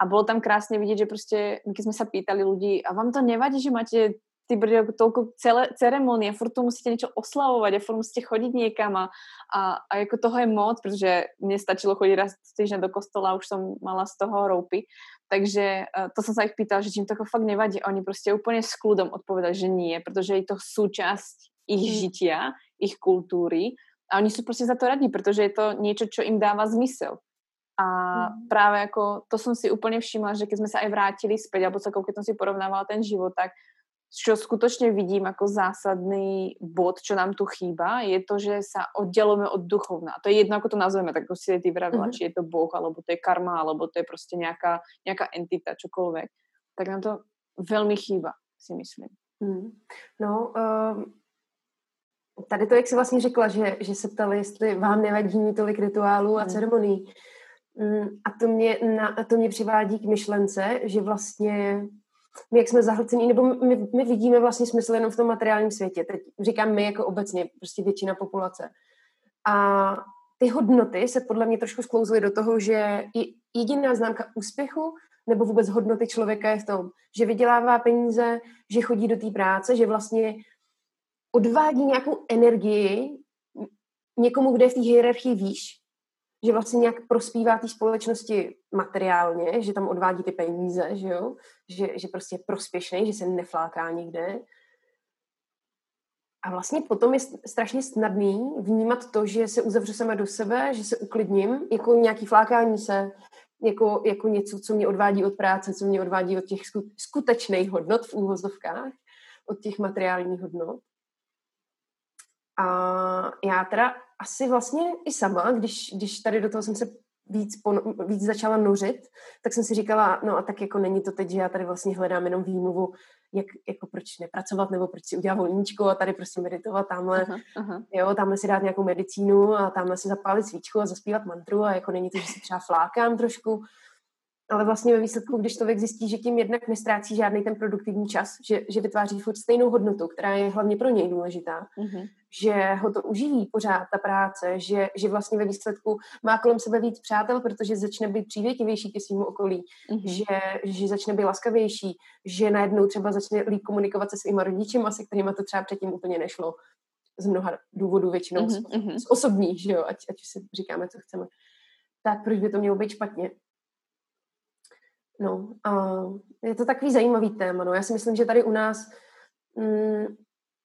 A bolo tam krásne vidieť, že prostě, keď sme sa pýtali ľudí, a vám to nevadí, že máte ty brďo, toľko celé ceremonie, furt tu musíte niečo oslavovať a furt musíte chodiť niekam a, a, a jako toho je moc, protože mne stačilo chodiť raz týždeň do kostola a už som mala z toho roupy. Takže uh, to som sa ich pýtala, že čím to jako fakt nevadí. A oni prostě úplně s kľudom odpovedali, že nie, protože je to súčasť ich mm. žitia, ich kultúry a oni sú prostě za to radí, protože je to niečo, čo im dáva zmysel. A mm. práve jako to som si úplne všimla, že keď sme sa aj vrátili späť, alebo celkovo keď som si porovnávala ten život, tak čo skutočne vidím ako zásadný bod, čo nám tu chýba, je to, že sa oddelujeme od duchovna. To je jedno, ako to nazveme, tak ako si ty vravila, mm-hmm. či je to Boh, alebo to je karma, alebo to je prostě nějaká, nějaká entita, čokoľvek. Tak nám to velmi chýba, si myslím. Mm. No, um, tady to, jak jsi vlastně řekla, že, že se ptali, jestli vám nevadí tolik rituálů a mm. ceremonií. Mm, a to mě, na, to mě přivádí k myšlence, že vlastně my, jak jsme zahlcení, nebo my, my vidíme vlastně smysl jenom v tom materiálním světě. Teď říkám my jako obecně, prostě většina populace. A ty hodnoty se podle mě trošku sklouzly do toho, že jediná známka úspěchu nebo vůbec hodnoty člověka je v tom, že vydělává peníze, že chodí do té práce, že vlastně odvádí nějakou energii někomu, kde je v té hierarchii výš, že vlastně nějak prospívá té společnosti materiálně, že tam odvádí ty peníze, že jo, že, že prostě je prospěšný, že se nefláká nikde. A vlastně potom je strašně snadný vnímat to, že se uzavřu sama do sebe, že se uklidním, jako nějaký flákání se, jako, jako něco, co mě odvádí od práce, co mě odvádí od těch skutečných hodnot v úvozovkách, od těch materiálních hodnot. A já teda asi vlastně i sama, když, když tady do toho jsem se víc, pon, víc začala nořit, tak jsem si říkala, no a tak jako není to teď, že já tady vlastně hledám jenom výmluvu, jak, jako proč nepracovat, nebo proč si udělat volníčko a tady prostě meditovat, tamhle, aha, aha. jo, tamhle si dát nějakou medicínu a tamhle si zapálit svíčku a zaspívat mantru a jako není to, že si třeba flákám trošku, ale vlastně ve výsledku, když člověk zjistí, že tím jednak nestrácí žádný ten produktivní čas, že, že vytváří furt stejnou hodnotu, která je hlavně pro něj důležitá, mm-hmm. že ho to uživí pořád ta práce, že, že vlastně ve výsledku má kolem sebe víc přátel, protože začne být přívětivější ke svým okolí, mm-hmm. že, že začne být laskavější, že najednou třeba začne líp komunikovat se svýma rodičima, se kterými to třeba předtím úplně nešlo z mnoha důvodů, většinou mm-hmm. z, z osobních, že jo, ať, ať si říkáme, co chceme. Tak proč by to mělo být špatně? No, a je to takový zajímavý téma. No. Já si myslím, že tady u nás mm,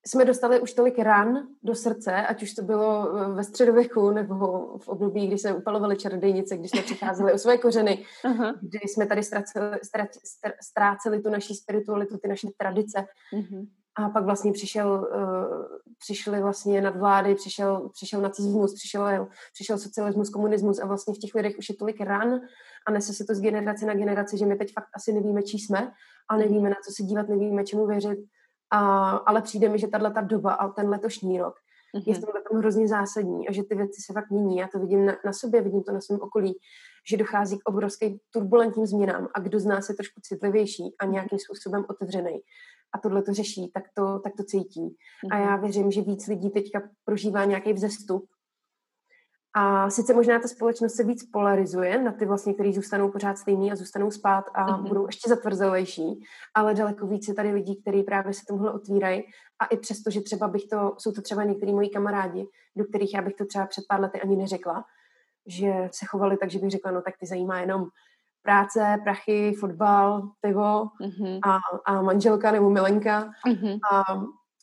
jsme dostali už tolik ran do srdce, ať už to bylo eh, ve středověku nebo v období, kdy se upalovaly čarodějnice, když jsme přicházeli o své kořeny, uh-huh. kdy jsme tady ztráceli, ztráceli tu naší spiritualitu, ty naše tradice. Uh-huh. A pak vlastně přišel, uh, přišly vlastně nad vlády, přišel, přišel nacismus, přišel, přišel socialismus, komunismus a vlastně v těch lidech už je tolik ran a nese se to z generace na generaci, že my teď fakt asi nevíme, čí jsme a nevíme, na co se dívat, nevíme, čemu věřit. A, ale přijde mi, že tahle ta doba a ten letošní rok mm-hmm. je v tomhle tom hrozně zásadní a že ty věci se fakt mění. Já to vidím na, na sobě, vidím to na svém okolí, že dochází k obrovským turbulentním změnám a kdo z nás je trošku citlivější a nějakým způsobem otevřený a tohle to řeší, tak to, tak to cítí. Mm-hmm. A já mhm. věřím, že víc lidí teďka prožívá nějaký vzestup. A sice možná ta společnost se víc polarizuje na ty vlastně, kteří zůstanou pořád stejný a zůstanou spát a mm-hmm. budou ještě zatvrzelejší, ale daleko víc je tady lidí, kteří právě se tomuhle otvírají a i přesto, že třeba bych to, jsou to třeba některý moji kamarádi, do kterých já bych to třeba před pár lety ani neřekla, že se chovali tak, že bych řekla, no tak ty zajímá jenom práce, prachy, fotbal, pivo mm-hmm. a, a manželka nebo milenka. Mm-hmm. A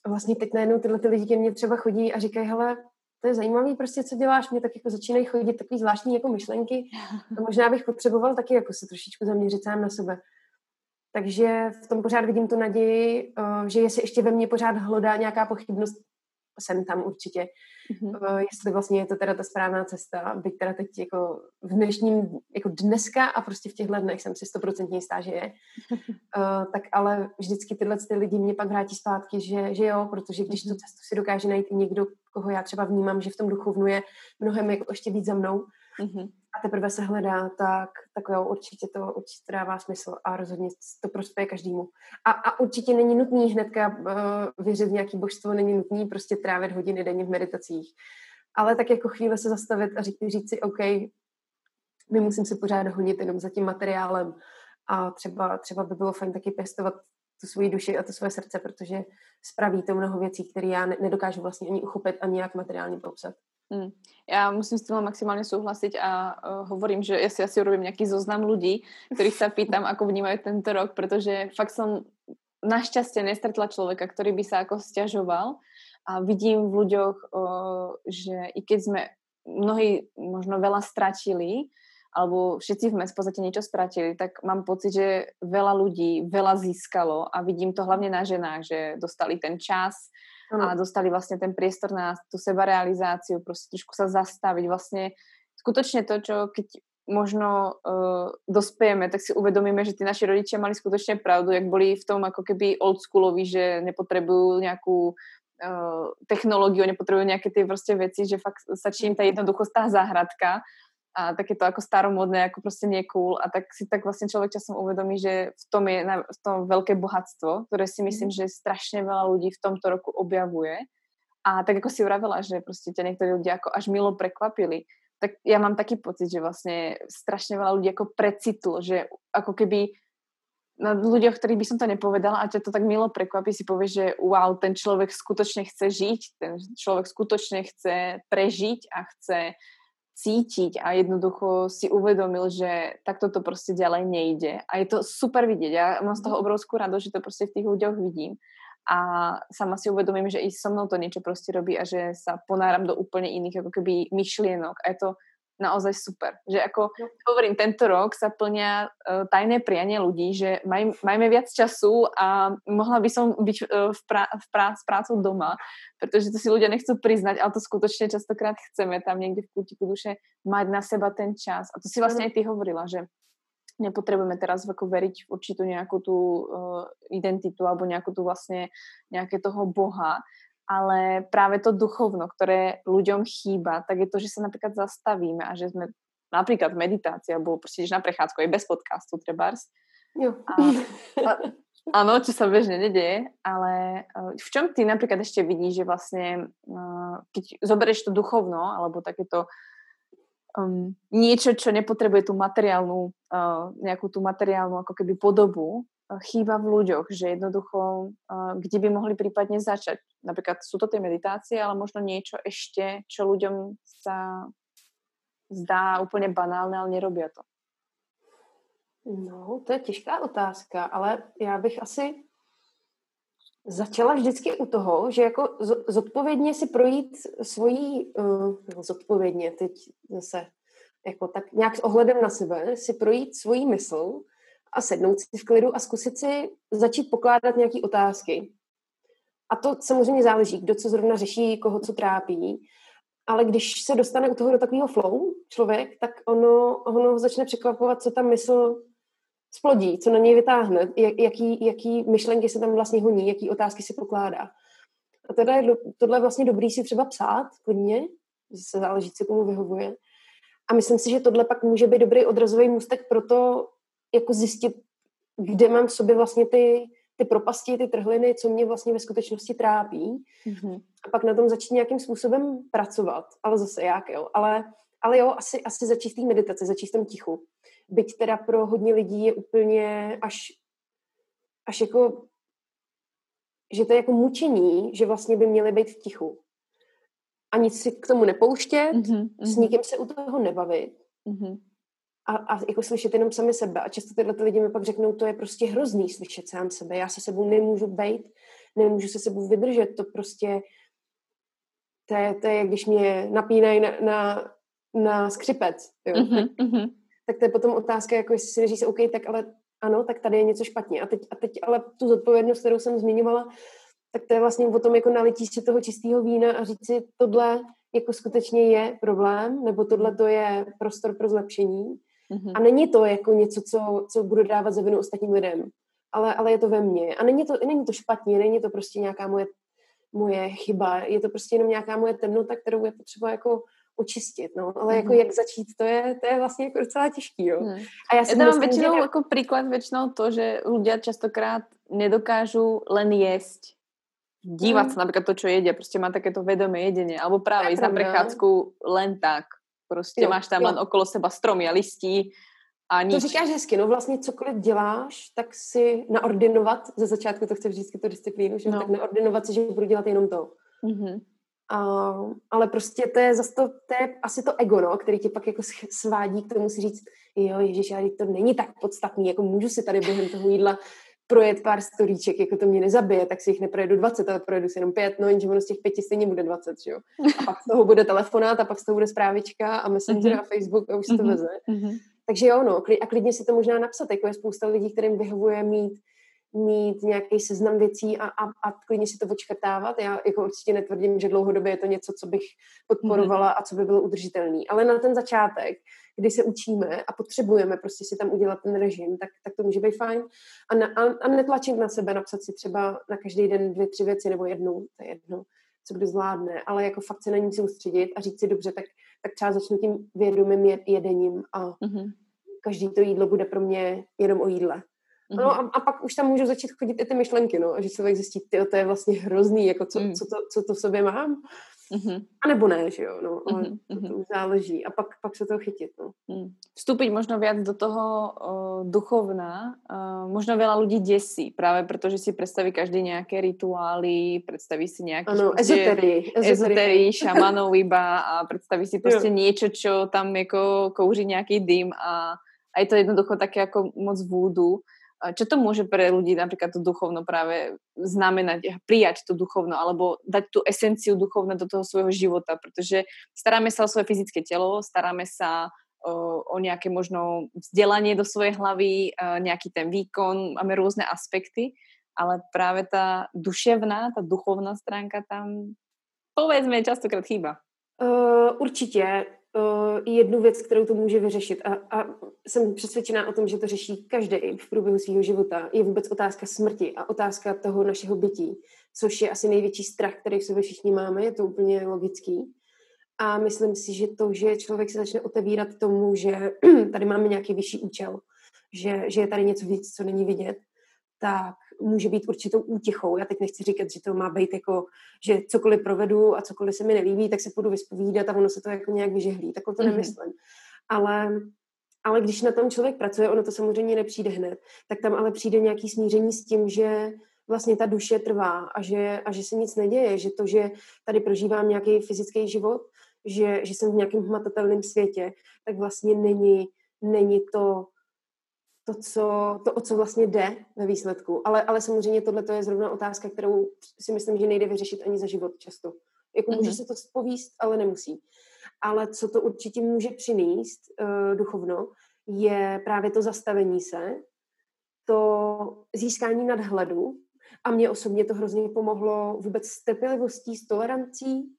vlastně teď najednou tyhle ty lidi ke mně třeba chodí a říkají, hele, to je zajímavý prostě, co děláš, mě tak jako začínají chodit takový zvláštní jako myšlenky a možná bych potřeboval taky jako se trošičku zaměřit sám na sebe. Takže v tom pořád vidím tu naději, eh, že jestli ještě ve mně pořád hlodá nějaká pochybnost, jsem tam určitě, mm-hmm. jestli vlastně je to teda ta správná cesta, byť teda teď jako v dnešním, jako dneska a prostě v těchto dnech jsem si stoprocentně jistá, že je, uh, tak ale vždycky tyhle ty lidi mě pak vrátí zpátky, že, že jo, protože když mm-hmm. tu cestu si dokáže najít někdo, koho já třeba vnímám, že v tom duchovnu je mnohem jako ještě víc za mnou, mm-hmm. A teprve se hledá, tak, tak jo, určitě to určitě dává smysl a rozhodně to prospěje každému. A, a určitě není nutný hnedka uh, věřit v nějaký božstvo, není nutný prostě trávit hodiny denně v meditacích. Ale tak jako chvíle se zastavit a říct, říct si, OK, nemusím se pořád honit jenom za tím materiálem a třeba, třeba by bylo fajn taky pěstovat tu svoji duši a to své srdce, protože spraví to mnoho věcí, které já nedokážu vlastně ani uchopit, ani nějak materiálně popsat. Hmm. Ja musím s tým maximálne súhlasiť a uh, hovorím, že ja si asi urobím nejaký zoznam ľudí, ktorých sa pýtam, ako vnímajú tento rok, pretože fakt som našťastie nestretla človeka, ktorý by sa ako stiažoval a vidím v ľuďoch, uh, že i keď sme mnohí možno veľa stratili, alebo všetci sme v podstate niečo stratili, tak mám pocit, že veľa ľudí veľa získalo a vidím to hlavne na ženách, že dostali ten čas, a dostali vlastne ten priestor na tú sebarealizáciu, proste trošku sa zastaviť. Vlastne skutočne to, čo keď možno uh, dospejeme, tak si uvedomíme, že tí naši rodičia mali skutočne pravdu, jak boli v tom ako keby oldschooloví, že nepotrebujú nejakú uh, technológiu, nepotrebujú nejaké tie proste veci, že fakt sa čím tá jednoduchosť, tá záhradka a také to ako staromodné, ako proste nie cool a tak si tak vlastne človek časom uvedomí, že v tom je na, v tom veľké bohatstvo, ktoré si myslím, mhm. že strašne veľa ľudí v tomto roku objavuje a tak ako si uravila, že proste ťa niektorí ľudia ako až milo prekvapili, tak ja mám taký pocit, že vlastne strašne veľa ľudí ako precitlo, že ako keby na ľuďoch, ktorých by som to nepovedala a ťa to tak milo prekvapí, si povie, že wow, ten človek skutočne chce žiť, ten človek skutočne chce prežiť a chce cítiť a jednoducho si uvedomil, že takto to proste ďalej nejde. A je to super vidieť. Ja mám z toho mhm. obrovskú radosť, že to proste v tých ľuďoch vidím. A sama si uvedomím, že i so mnou to niečo proste robí a že sa ponáram do úplne iných ako keby myšlienok. A je to naozaj super. Že ako no. hovorím, tento rok sa plnia uh, tajné prianie ľudí, že maj, majme viac času a mohla by som byť uh, v, prá, v prá, s prácou doma, pretože to si ľudia nechcú priznať, ale to skutočne častokrát chceme tam niekde v kútiku duše mať na seba ten čas. A to si vlastne aj ty hovorila, že nepotrebujeme teraz ako veriť v určitú nejakú tú uh, identitu alebo nejakú tú vlastne nejaké toho Boha, ale práve to duchovno, ktoré ľuďom chýba, tak je to, že sa napríklad zastavíme a že sme napríklad v meditácii alebo proste na prechádzku aj bez podcastu trebárs. Jo. A, a, áno, čo sa bežne nedieje, ale v čom ty napríklad ešte vidíš, že vlastne keď zoberieš to duchovno alebo takéto um, niečo, čo nepotrebuje tú materiálnu, uh, nejakú tú materiálnu ako keby podobu, chýba v ľuďoch, že jednoducho, kde by mohli prípadne začať. Napríklad sú to tie meditácie, ale možno niečo ešte, čo ľuďom sa zdá úplně banálne, ale nerobia to. No, to je těžká otázka, ale já bych asi začala vždycky u toho, že jako zodpovědně si projít svojí, uh, zodpovědně teď zase, jako tak nějak s ohledem na sebe, si projít svojí mysl a sednout si v klidu a zkusit si začít pokládat nějaké otázky. A to samozřejmě záleží, kdo co zrovna řeší, koho co trápí. Ale když se dostane u toho do takového flow člověk, tak ono, ono začne překvapovat, co tam mysl splodí, co na něj vytáhne, jaký, jaký myšlenky se tam vlastně honí, jaký otázky si pokládá. A tohle je, tohle je vlastně dobrý si třeba psát hodně, se záleží, co komu vyhovuje. A myslím si, že tohle pak může být dobrý odrazový můstek pro to, jako zjistit, kde mám v sobě vlastně ty, ty propasti, ty trhliny, co mě vlastně ve skutečnosti trápí. Mm-hmm. A pak na tom začít nějakým způsobem pracovat. Ale zase jak, jo. Ale, ale jo, asi, asi začít té meditaci, začít v tom tichu. Byť teda pro hodně lidí je úplně až, až jako, že to je jako mučení, že vlastně by měli být v tichu. A nic si k tomu nepouštět, mm-hmm. s nikým se u toho nebavit. Mm-hmm a, a jako slyšet jenom sami sebe. A často tyhle lidi mi pak řeknou, to je prostě hrozný slyšet sám sebe. Já se sebou nemůžu bejt, nemůžu se sebou vydržet. To prostě, to je, to je když mě napínají na, na, na skřipec. Jo? Mm-hmm, tak, mm-hmm. tak to je potom otázka, jako jestli si neříct, OK, tak ale ano, tak tady je něco špatně. A teď, a teď ale tu zodpovědnost, kterou jsem zmiňovala, tak to je vlastně o tom jako nalití si toho čistého vína a říct si, tohle jako skutečně je problém, nebo tohle to je prostor pro zlepšení. Mm-hmm. A není to jako něco, co, co budu dávat za vinu ostatním lidem, ale, ale je to ve mně. A není to, není to špatně, není to prostě nějaká moje, moje chyba, je to prostě jenom nějaká moje temnota, kterou je potřeba jako očistit, no. Ale jako mm. jak začít, to je, to je vlastně jako docela těžký, jo. Mm. A já si ja mám většinou že... jako příklad většinou to, že ľudia častokrát nedokážu len jesť dívať mm. sa napríklad to, čo jedia, prostě má takéto vedomé jedenie, alebo práve ísť na prechádzku len tak. Prostě jo, máš tam jo. okolo seba stromy a listí a. To říkáš hezky, no vlastně cokoliv děláš, tak si naordinovat, ze začátku to chce vždycky tu disciplínu, že no. tak naordinovat si, že budu dělat jenom to. Mm-hmm. A, ale prostě to je zase to, to je asi to ego, no, který ti pak jako svádí k tomu si říct, jo, ježiš, ale to není tak podstatný, jako můžu si tady během toho jídla projet pár storíček, jako to mě nezabije, tak si jich neprojedu 20, ale projedu si jenom pět, no jenže ono z těch pěti stejně bude 20, že jo. A pak z toho bude telefonát a pak z toho bude zprávička a Messenger mm-hmm. a Facebook a už se to mhm. veze. Mm-hmm. Takže jo, no, a klidně si to možná napsat, jako je spousta lidí, kterým vyhovuje mít mít nějaký seznam věcí a, a, a klidně si to očkrtávat. Já jako určitě netvrdím, že dlouhodobě je to něco, co bych podporovala a co by bylo udržitelný. Ale na ten začátek, kdy se učíme a potřebujeme prostě si tam udělat ten režim, tak, tak to může být fajn. A, na, a, a netlačit na sebe, napsat si třeba na každý den dvě, tři věci nebo jednu, to je jedno, co kdo zvládne, ale jako fakt se na ní soustředit a říct si dobře, tak, tak třeba začnu tím vědomým jedením a mm-hmm. každý to jídlo bude pro mě jenom o jídle. Mm-hmm. No a, a pak už tam můžu začít chodit i ty myšlenky, no, a že člověk zjistí, ty, to je vlastně hrozný, jako co, mm. co, to, co to v sobě mám. Mm-hmm. A nebo ne, že jo, no, ale mm-hmm. to, to už záleží. A pak, pak se to chytit, no. Mm. Vstúpiť možno viac do toho o, duchovna, o, možno veľa ľudí desí, práve preto, že si predstaví každý nejaké rituály, predstaví si nejaké ano, ezoterii, ezoterii, šamanov iba a predstaví si prostě niečo, čo tam jako kouří nejaký dym a, a je to jednoducho také jako moc vúdu. Čo to môže pre ľudí napríklad to duchovno práve znamenať, prijať to duchovno alebo dať tú esenciu duchovna do toho svojho života, pretože staráme sa o svoje fyzické telo, staráme sa o, nejaké možno vzdelanie do svojej hlavy, nejaký ten výkon, máme rôzne aspekty, ale práve tá duševná, tá duchovná stránka tam povedzme častokrát chýba. Uh, určitě jednu věc, kterou to může vyřešit a, a jsem přesvědčená o tom, že to řeší každý v průběhu svého života, je vůbec otázka smrti a otázka toho našeho bytí, což je asi největší strach, který v sobě všichni máme, je to úplně logický. A myslím si, že to, že člověk se začne otevírat tomu, že tady máme nějaký vyšší účel, že, že je tady něco víc, co není vidět, tak může být určitou útěchou. Já teď nechci říkat, že to má být jako, že cokoliv provedu a cokoliv se mi nelíbí, tak se budu vyspovídat a ono se to jako nějak vyžehlí. Tak to mm-hmm. nemyslím. Ale, ale když na tom člověk pracuje, ono to samozřejmě nepřijde hned, tak tam ale přijde nějaký smíření s tím, že vlastně ta duše trvá a že, a že se nic neděje, že to, že tady prožívám nějaký fyzický život, že, že jsem v nějakém hmatatelném světě, tak vlastně není, není to to, co, to, o co vlastně jde ve výsledku. Ale, ale samozřejmě tohle je zrovna otázka, kterou si myslím, že nejde vyřešit ani za život často. Jako mm-hmm. může se to spovíst, ale nemusí. Ale co to určitě může přinést uh, duchovno, je právě to zastavení se, to získání nadhledu. A mě osobně to hrozně pomohlo vůbec s trpělivostí, s tolerancí,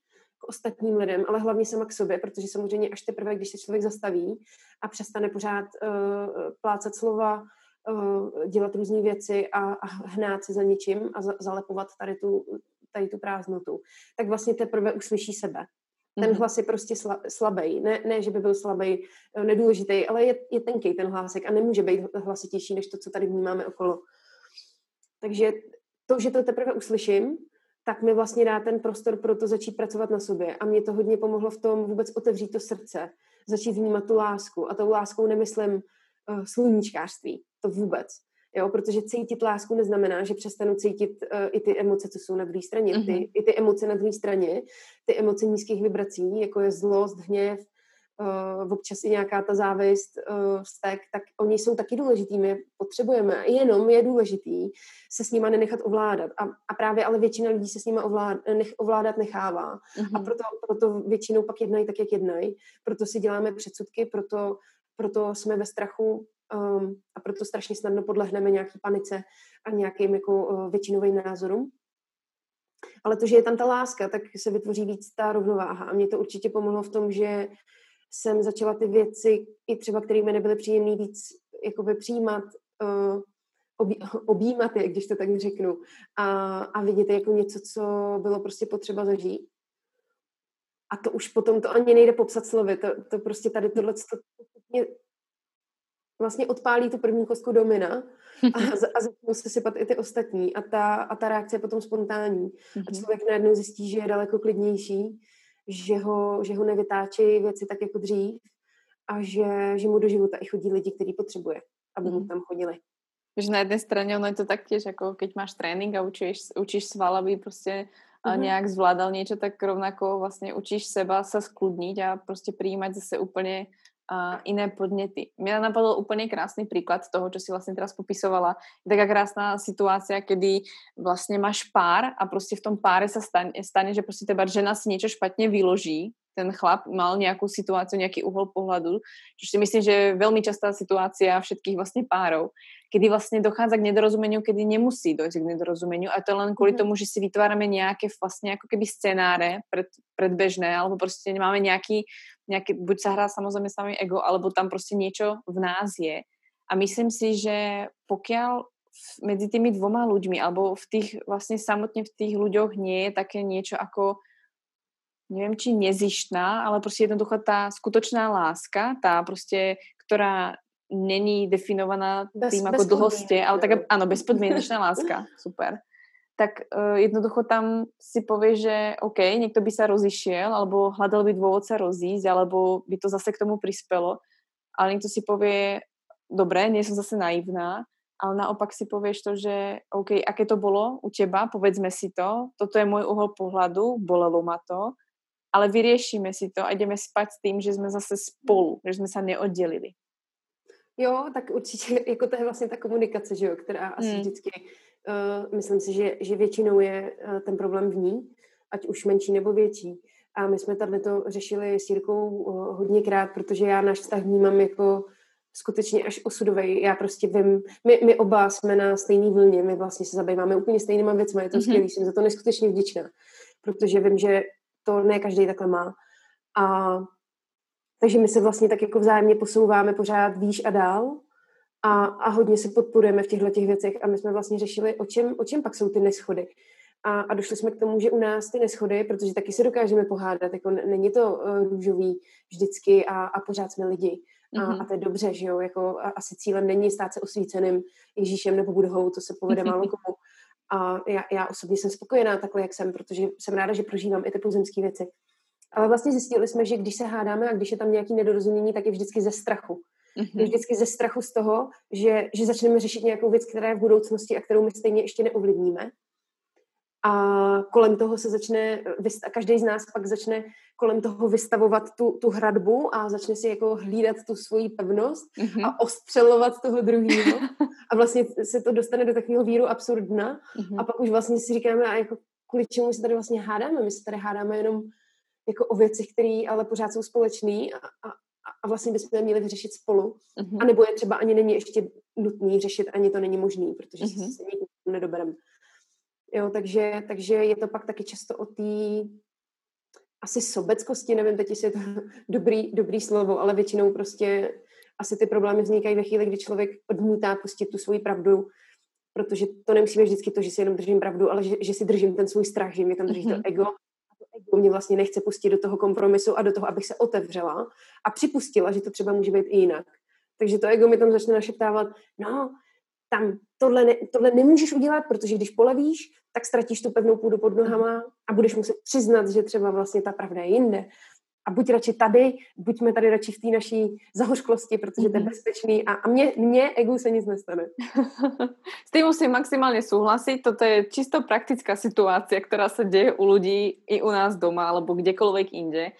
k ostatním lidem, ale hlavně sama k sobě, protože samozřejmě až teprve, když se člověk zastaví a přestane pořád uh, plácat slova, uh, dělat různé věci a, a hnát se za něčím a za, zalepovat tady tu, tady tu prázdnotu, tak vlastně teprve uslyší sebe. Ten mhm. hlas je prostě sla, slabý. Ne, ne, že by byl slabý, eh, nedůležitý, ale je, je tenký ten hlásek a nemůže být hlasitější než to, co tady vnímáme okolo. Takže to, že to teprve uslyším, tak mi vlastně dá ten prostor pro to začít pracovat na sobě. A mě to hodně pomohlo v tom vůbec otevřít to srdce, začít vnímat tu lásku. A tou láskou nemyslím uh, sluníčkářství, to vůbec. Jo, protože cítit lásku neznamená, že přestanu cítit uh, i ty emoce, co jsou na druhé straně. Mm-hmm. Ty, mhm. I ty emoce na druhé straně, ty emoce nízkých vibrací, jako je zlost, hněv, uh, občas i nějaká ta závist, uh, vztek, tak oni jsou taky důležitý, my je potřebujeme. Jenom je důležitý se s nima nenechat ovládat. A, a právě ale většina lidí se s nima ovlád, nech, ovládat nechává. Mm-hmm. A proto, proto většinou pak jednají tak, jak jednají. Proto si děláme předsudky, proto, proto jsme ve strachu um, a proto strašně snadno podlehneme nějaký panice a nějakým jako uh, většinovým názorům. Ale to, že je tam ta láska, tak se vytvoří víc ta rovnováha. A mě to určitě pomohlo v tom, že jsem začala ty věci, i třeba, které mi nebyly příjemné, víc jakoby přijímat, uh, obí, objímat je, když to tak řeknu, a, a vidět jako něco, co bylo prostě potřeba zažít. a to už potom to ani nejde popsat slovy, to, to prostě tady tohle to vlastně odpálí tu první kostku domina a, a začnou se sypat i ty ostatní a ta, a ta reakce je potom spontánní. A mhm. člověk najednou zjistí, že je daleko klidnější, že ho, že ho nevytáčí věci tak jako dřív a že, že mu do života i chodí lidi, který potřebuje, aby mu mhm. tam chodili. Že na jedné straně ono je to taktiež, jako keď máš trénink a učíš, učíš sval, aby prostě mm-hmm. nejak zvládal niečo, tak rovnako vlastne učíš seba sa skludniť a prostě prijímať zase úplne uh, iné podnety. Mňa napadol úplne krásny príklad toho, čo si vlastne teraz popisovala. Je taká krásna situácia, kedy vlastne máš pár a prostě v tom páre sa stane, stane že prostě teba žena si niečo špatne vyloží, ten chlap mal nejakú situáciu, nejaký uhol pohľadu, čo si myslím, že je veľmi častá situácia všetkých vlastne párov, kedy vlastne dochádza k nedorozumeniu, kedy nemusí dojsť k nedorozumeniu a to len kvôli mm-hmm. tomu, že si vytvárame nejaké vlastne ako keby scenáre pred, predbežné, alebo prostě máme nejaký nejaký, buď sa hrá samozrejme ego, alebo tam prostě niečo v nás je. A myslím si, že pokiaľ medzi tými dvoma ľuďmi, alebo v tých, vlastne samotne v tých ľuďoch nie je také niečo ako neviem, či nezištná, ale prostě jednoducho tá skutočná láska, tá prostě, ktorá není definovaná Bez, tým ako dlhostie, ale tak, áno, bezpodmienečná láska, super tak uh, jednoducho tam si povie, že OK, niekto by sa rozišiel, alebo hľadal by dôvod sa rozísť, alebo by to zase k tomu prispelo, ale niekto si povie, dobre, nie som zase naivná, ale naopak si povieš to, že OK, aké to bolo u teba, povedzme si to, toto je môj uhol pohľadu, bolelo ma to, ale vyriešime si to a ideme spať s tým, že jsme zase spolu, že jsme se neoddělili. Jo, tak určitě, jako to je vlastně ta komunikace, že jo, která asi hmm. vždycky Uh, myslím si, že, že většinou je uh, ten problém v ní, ať už menší nebo větší. A my jsme tady to řešili s Jirkou uh, hodněkrát, protože já náš vztah vnímám jako skutečně až osudový. Já prostě vím, my, my oba jsme na stejné vlně, my vlastně se zabýváme úplně stejnýma věcmi, je to mm-hmm. skvělý, jsem za to neskutečně vděčná, protože vím, že to ne každý takhle má. A takže my se vlastně tak jako vzájemně posouváme pořád výš a dál a, a hodně se podporujeme v těchto těch věcech a my jsme vlastně řešili, o čem, o čem pak jsou ty neschody. A, a došli jsme k tomu, že u nás ty neschody, protože taky se dokážeme pohádat, jako není to uh, růžový vždycky a, a pořád jsme lidi. A, mm-hmm. a to je dobře, že jo, jako a, asi cílem není stát se osvíceným Ježíšem nebo Budhou, to se povede málo komu. A já, já osobně jsem spokojená takhle, jak jsem, protože jsem ráda, že prožívám i ty pozemské věci. Ale vlastně zjistili jsme, že když se hádáme a když je tam nějaký nedorozumění, tak je vždycky ze strachu. Mm-hmm. Vždycky ze strachu z toho, že, že začneme řešit nějakou věc, která je v budoucnosti a kterou my stejně ještě neovlivníme. A kolem toho se začne, každý z nás pak začne kolem toho vystavovat tu, tu hradbu a začne si jako hlídat tu svoji pevnost mm-hmm. a ostřelovat toho druhého. A vlastně se to dostane do takového víru absurdna mm-hmm. a pak už vlastně si říkáme, a jako kvůli čemu se tady vlastně hádáme? My se tady hádáme jenom jako o věcech, které ale pořád jsou společné a, a, a vlastně bychom je měli vyřešit spolu. Mm-hmm. A nebo je třeba ani není ještě nutný řešit, ani to není možný, protože mm-hmm. se nikdy nedobereme. Jo, takže, takže je to pak taky často o té asi sobeckosti, nevím teď, jestli je to dobrý, dobrý slovo, ale většinou prostě asi ty problémy vznikají ve chvíli, kdy člověk odmítá pustit tu svoji pravdu, protože to nemusí být vždycky to, že si jenom držím pravdu, ale že, že si držím ten svůj strach, že mě tam drží mm-hmm. to mhm. ego ego mě vlastně nechce pustit do toho kompromisu a do toho, abych se otevřela a připustila, že to třeba může být i jinak. Takže to ego mi tam začne našeptávat, no, tam tohle, ne, tohle nemůžeš udělat, protože když polevíš, tak ztratíš tu pevnou půdu pod nohama a budeš muset přiznat, že třeba vlastně ta pravda je jinde a buď radši tady, buďme tady radši v té naší zahořklosti, protože to je mhm. bezpečný a, a mně, mně egu se nic nestane. S tím musím maximálně souhlasit, toto je čisto praktická situace, která se děje u lidí i u nás doma, alebo kdekoľvek inde.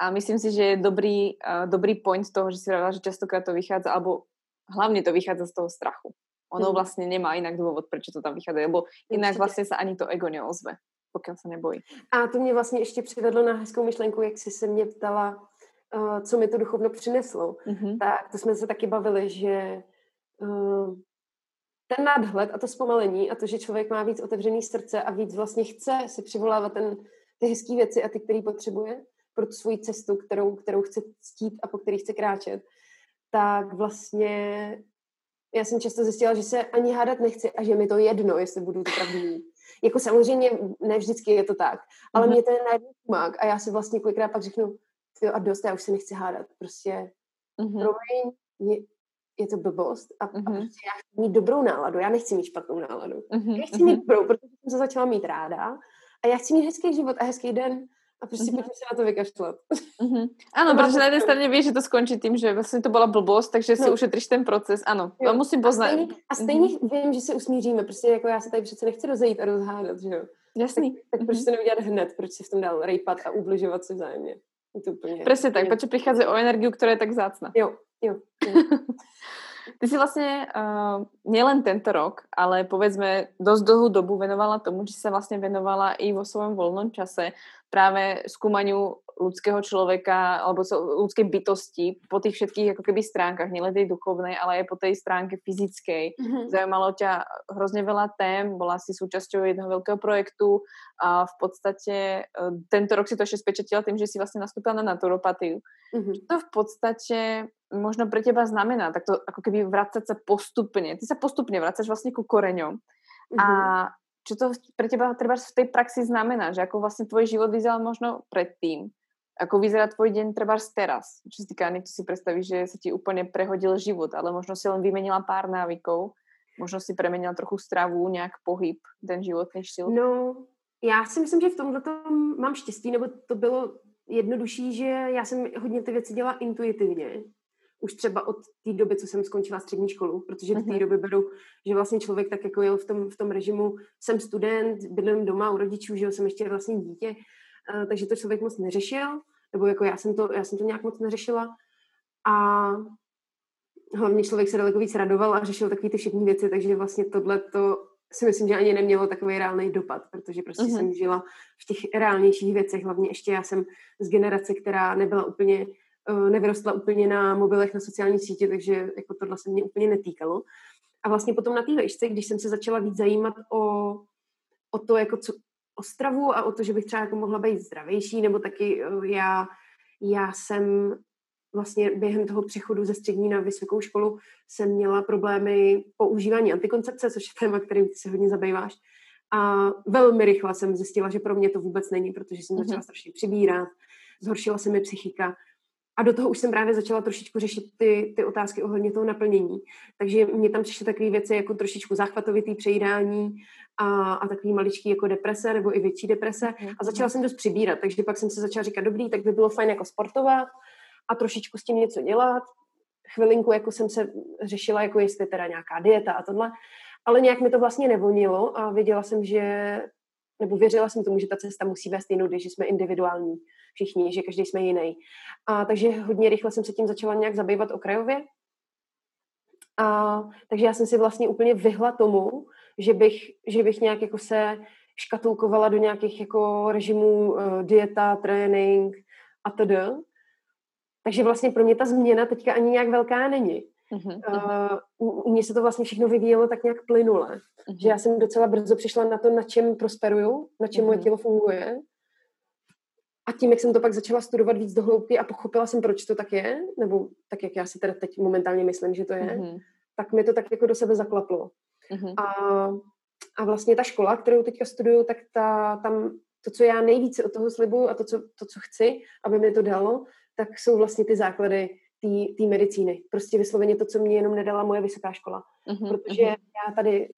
A myslím si, že je dobrý, uh, dobrý point toho, že si rada, že častokrát to vychádza, alebo hlavně to vychádza z toho strachu. Ono mm. vlastně nemá jinak důvod, proč to tam vychádza, lebo jinak vlastně se ani to ego neozve pokud se nebojí. A to mě vlastně ještě přivedlo na hezkou myšlenku, jak jsi se mě ptala, uh, co mi to duchovno přineslo. Mm-hmm. Tak to jsme se taky bavili, že uh, ten nadhled a to zpomalení a to, že člověk má víc otevřený srdce a víc vlastně chce si přivolávat ten, ty hezké věci a ty, které potřebuje pro tu svoji cestu, kterou, kterou chce ctít a po který chce kráčet, tak vlastně já jsem často zjistila, že se ani hádat nechci a že mi to jedno, jestli budu to pravdu mít. Jako samozřejmě ne vždycky je to tak, ale mm-hmm. mě to je najednou mák a já si vlastně kolikrát pak řeknu, jo a dost, já už se nechci hádat, prostě mm-hmm. promiň, je, je to blbost a, mm-hmm. a prostě já chci mít dobrou náladu, já nechci mít špatnou náladu. Mm-hmm. Já chci mít dobrou, protože jsem se začala mít ráda a já chci mít hezký život a hezký den a prostě mm-hmm. pojďme se na to vykašlat. Mm-hmm. Ano, to protože na jedné straně víš, že to skončí tím, že vlastně to byla blbost, takže si no. ušetříš ten proces. Ano, jo. to musím poznat. A stejně, a stejně mm-hmm. vím, že se usmíříme, prostě jako já se tady přece nechci rozejít a rozhádat, že jo. Jasný. Tak, tak proč to neudělat hned, proč si v tom dál rejpat a ubližovat se vzájemně. To úplně, Presne tak, protože prichádza o energiu, ktorá je tak zácna. Jo, jo. jo. Ty si vlastne uh, nielen tento rok, ale povedzme dosť dlhú dobu venovala tomu, že sa vlastne venovala i vo svojom voľnom čase práve skúmaniu ľudského človeka alebo ľudskej bytosti po tých všetkých ako keby stránkach, nielen tej duchovnej, ale aj po tej stránke fyzickej. Mm-hmm. Zajímalo ťa hrozne veľa tém, bola si súčasťou jednoho veľkého projektu a v podstate e, tento rok si to ešte spečetila tým, že si vlastne nastúpila na naturopatiu. Mm-hmm. Čo to v podstate možno pre teba znamená, tak to ako keby vracať sa postupne. Ty sa postupne vracaš vlastne ku koreňom. Mm-hmm. A čo to pre teba treba v tej praxi znamená, že ako vlastne tvoj život vyzeral možno predtým, ako vyzerá tvoj deň treba teraz. Čo sa týka to si predstavíš, že sa ti úplne prehodil život, ale možno si len vymenila pár návykov, možno si premenila trochu stravu, nějak pohyb, ten životný štýl. No, já si myslím, že v tomhle mám štěstí, nebo to bylo jednodušší, že já jsem hodně ty věci dělala intuitivně už třeba od té doby, co jsem skončila střední školu, protože do té mhm. doby beru, že vlastně člověk tak jako jel v tom, v tom režimu, jsem student, bydlím doma u rodičů, že jsem ještě vlastně dítě, uh, takže to člověk moc neřešil, nebo jako já jsem to, já jsem to nějak moc neřešila a hlavně člověk se daleko víc radoval a řešil takové ty všechny věci, takže vlastně tohle to si myslím, že ani nemělo takový reálný dopad, protože prostě uh-huh. jsem žila v těch reálnějších věcech, hlavně ještě já jsem z generace, která nebyla úplně Eh, nevyrostla úplně na mobilech, na sociální sítě, takže jako tohle se mě úplně netýkalo. A vlastně potom na té vejšce, když jsem se začala víc zajímat o, o to, jako co, o stravu a o to, že bych třeba jako mohla být zdravější, nebo taky eh, já, já jsem vlastně během toho přechodu ze střední na vysokou školu jsem měla problémy používání antikoncepce, což je téma, kterým ty se hodně zabýváš. A velmi rychle jsem zjistila, že pro mě to vůbec není, protože jsem začala mm-hmm. strašně přibírat, zhoršila se mi psychika a do toho už jsem právě začala trošičku řešit ty, ty otázky ohledně toho naplnění. Takže mě tam přišly takové věci jako trošičku záchvatovitý přejídání a, a takový maličký jako deprese nebo i větší deprese. Mhm, a začala jsem dost přibírat, takže pak jsem se začala říkat, dobrý, tak by bylo fajn jako sportovat a trošičku s tím něco dělat. Chvilinku jako jsem se řešila, jako jestli teda nějaká dieta a tohle. Ale nějak mi to vlastně nevonilo a věděla jsem, že nebo věřila jsem tomu, že ta cesta musí vést jinou, když jsme individuální všichni, že každý jsme jiný. A takže hodně rychle jsem se tím začala nějak zabývat okrajově. A, takže já jsem si vlastně úplně vyhla tomu, že bych, že bych nějak jako se škatulkovala do nějakých jako režimů uh, dieta, trénink a td. Takže vlastně pro mě ta změna teďka ani nějak velká není. Uh-huh. Uh, u mě se to vlastně všechno vyvíjelo tak nějak plynule. Uh-huh. Že já jsem docela brzo přišla na to, na čem prosperuju, na čem uh-huh. moje tělo funguje a tím, jak jsem to pak začala studovat víc do hloubky a pochopila jsem, proč to tak je, nebo tak, jak já si teda teď momentálně myslím, že to je, mm-hmm. tak mi to tak jako do sebe zaklaplo. Mm-hmm. A, a vlastně ta škola, kterou teďka studuju, tak ta, tam to, co já nejvíce od toho slibuju a to co, to, co chci, aby mi to dalo, tak jsou vlastně ty základy té medicíny. Prostě vysloveně to, co mě jenom nedala moje vysoká škola. Mm-hmm. Protože já tady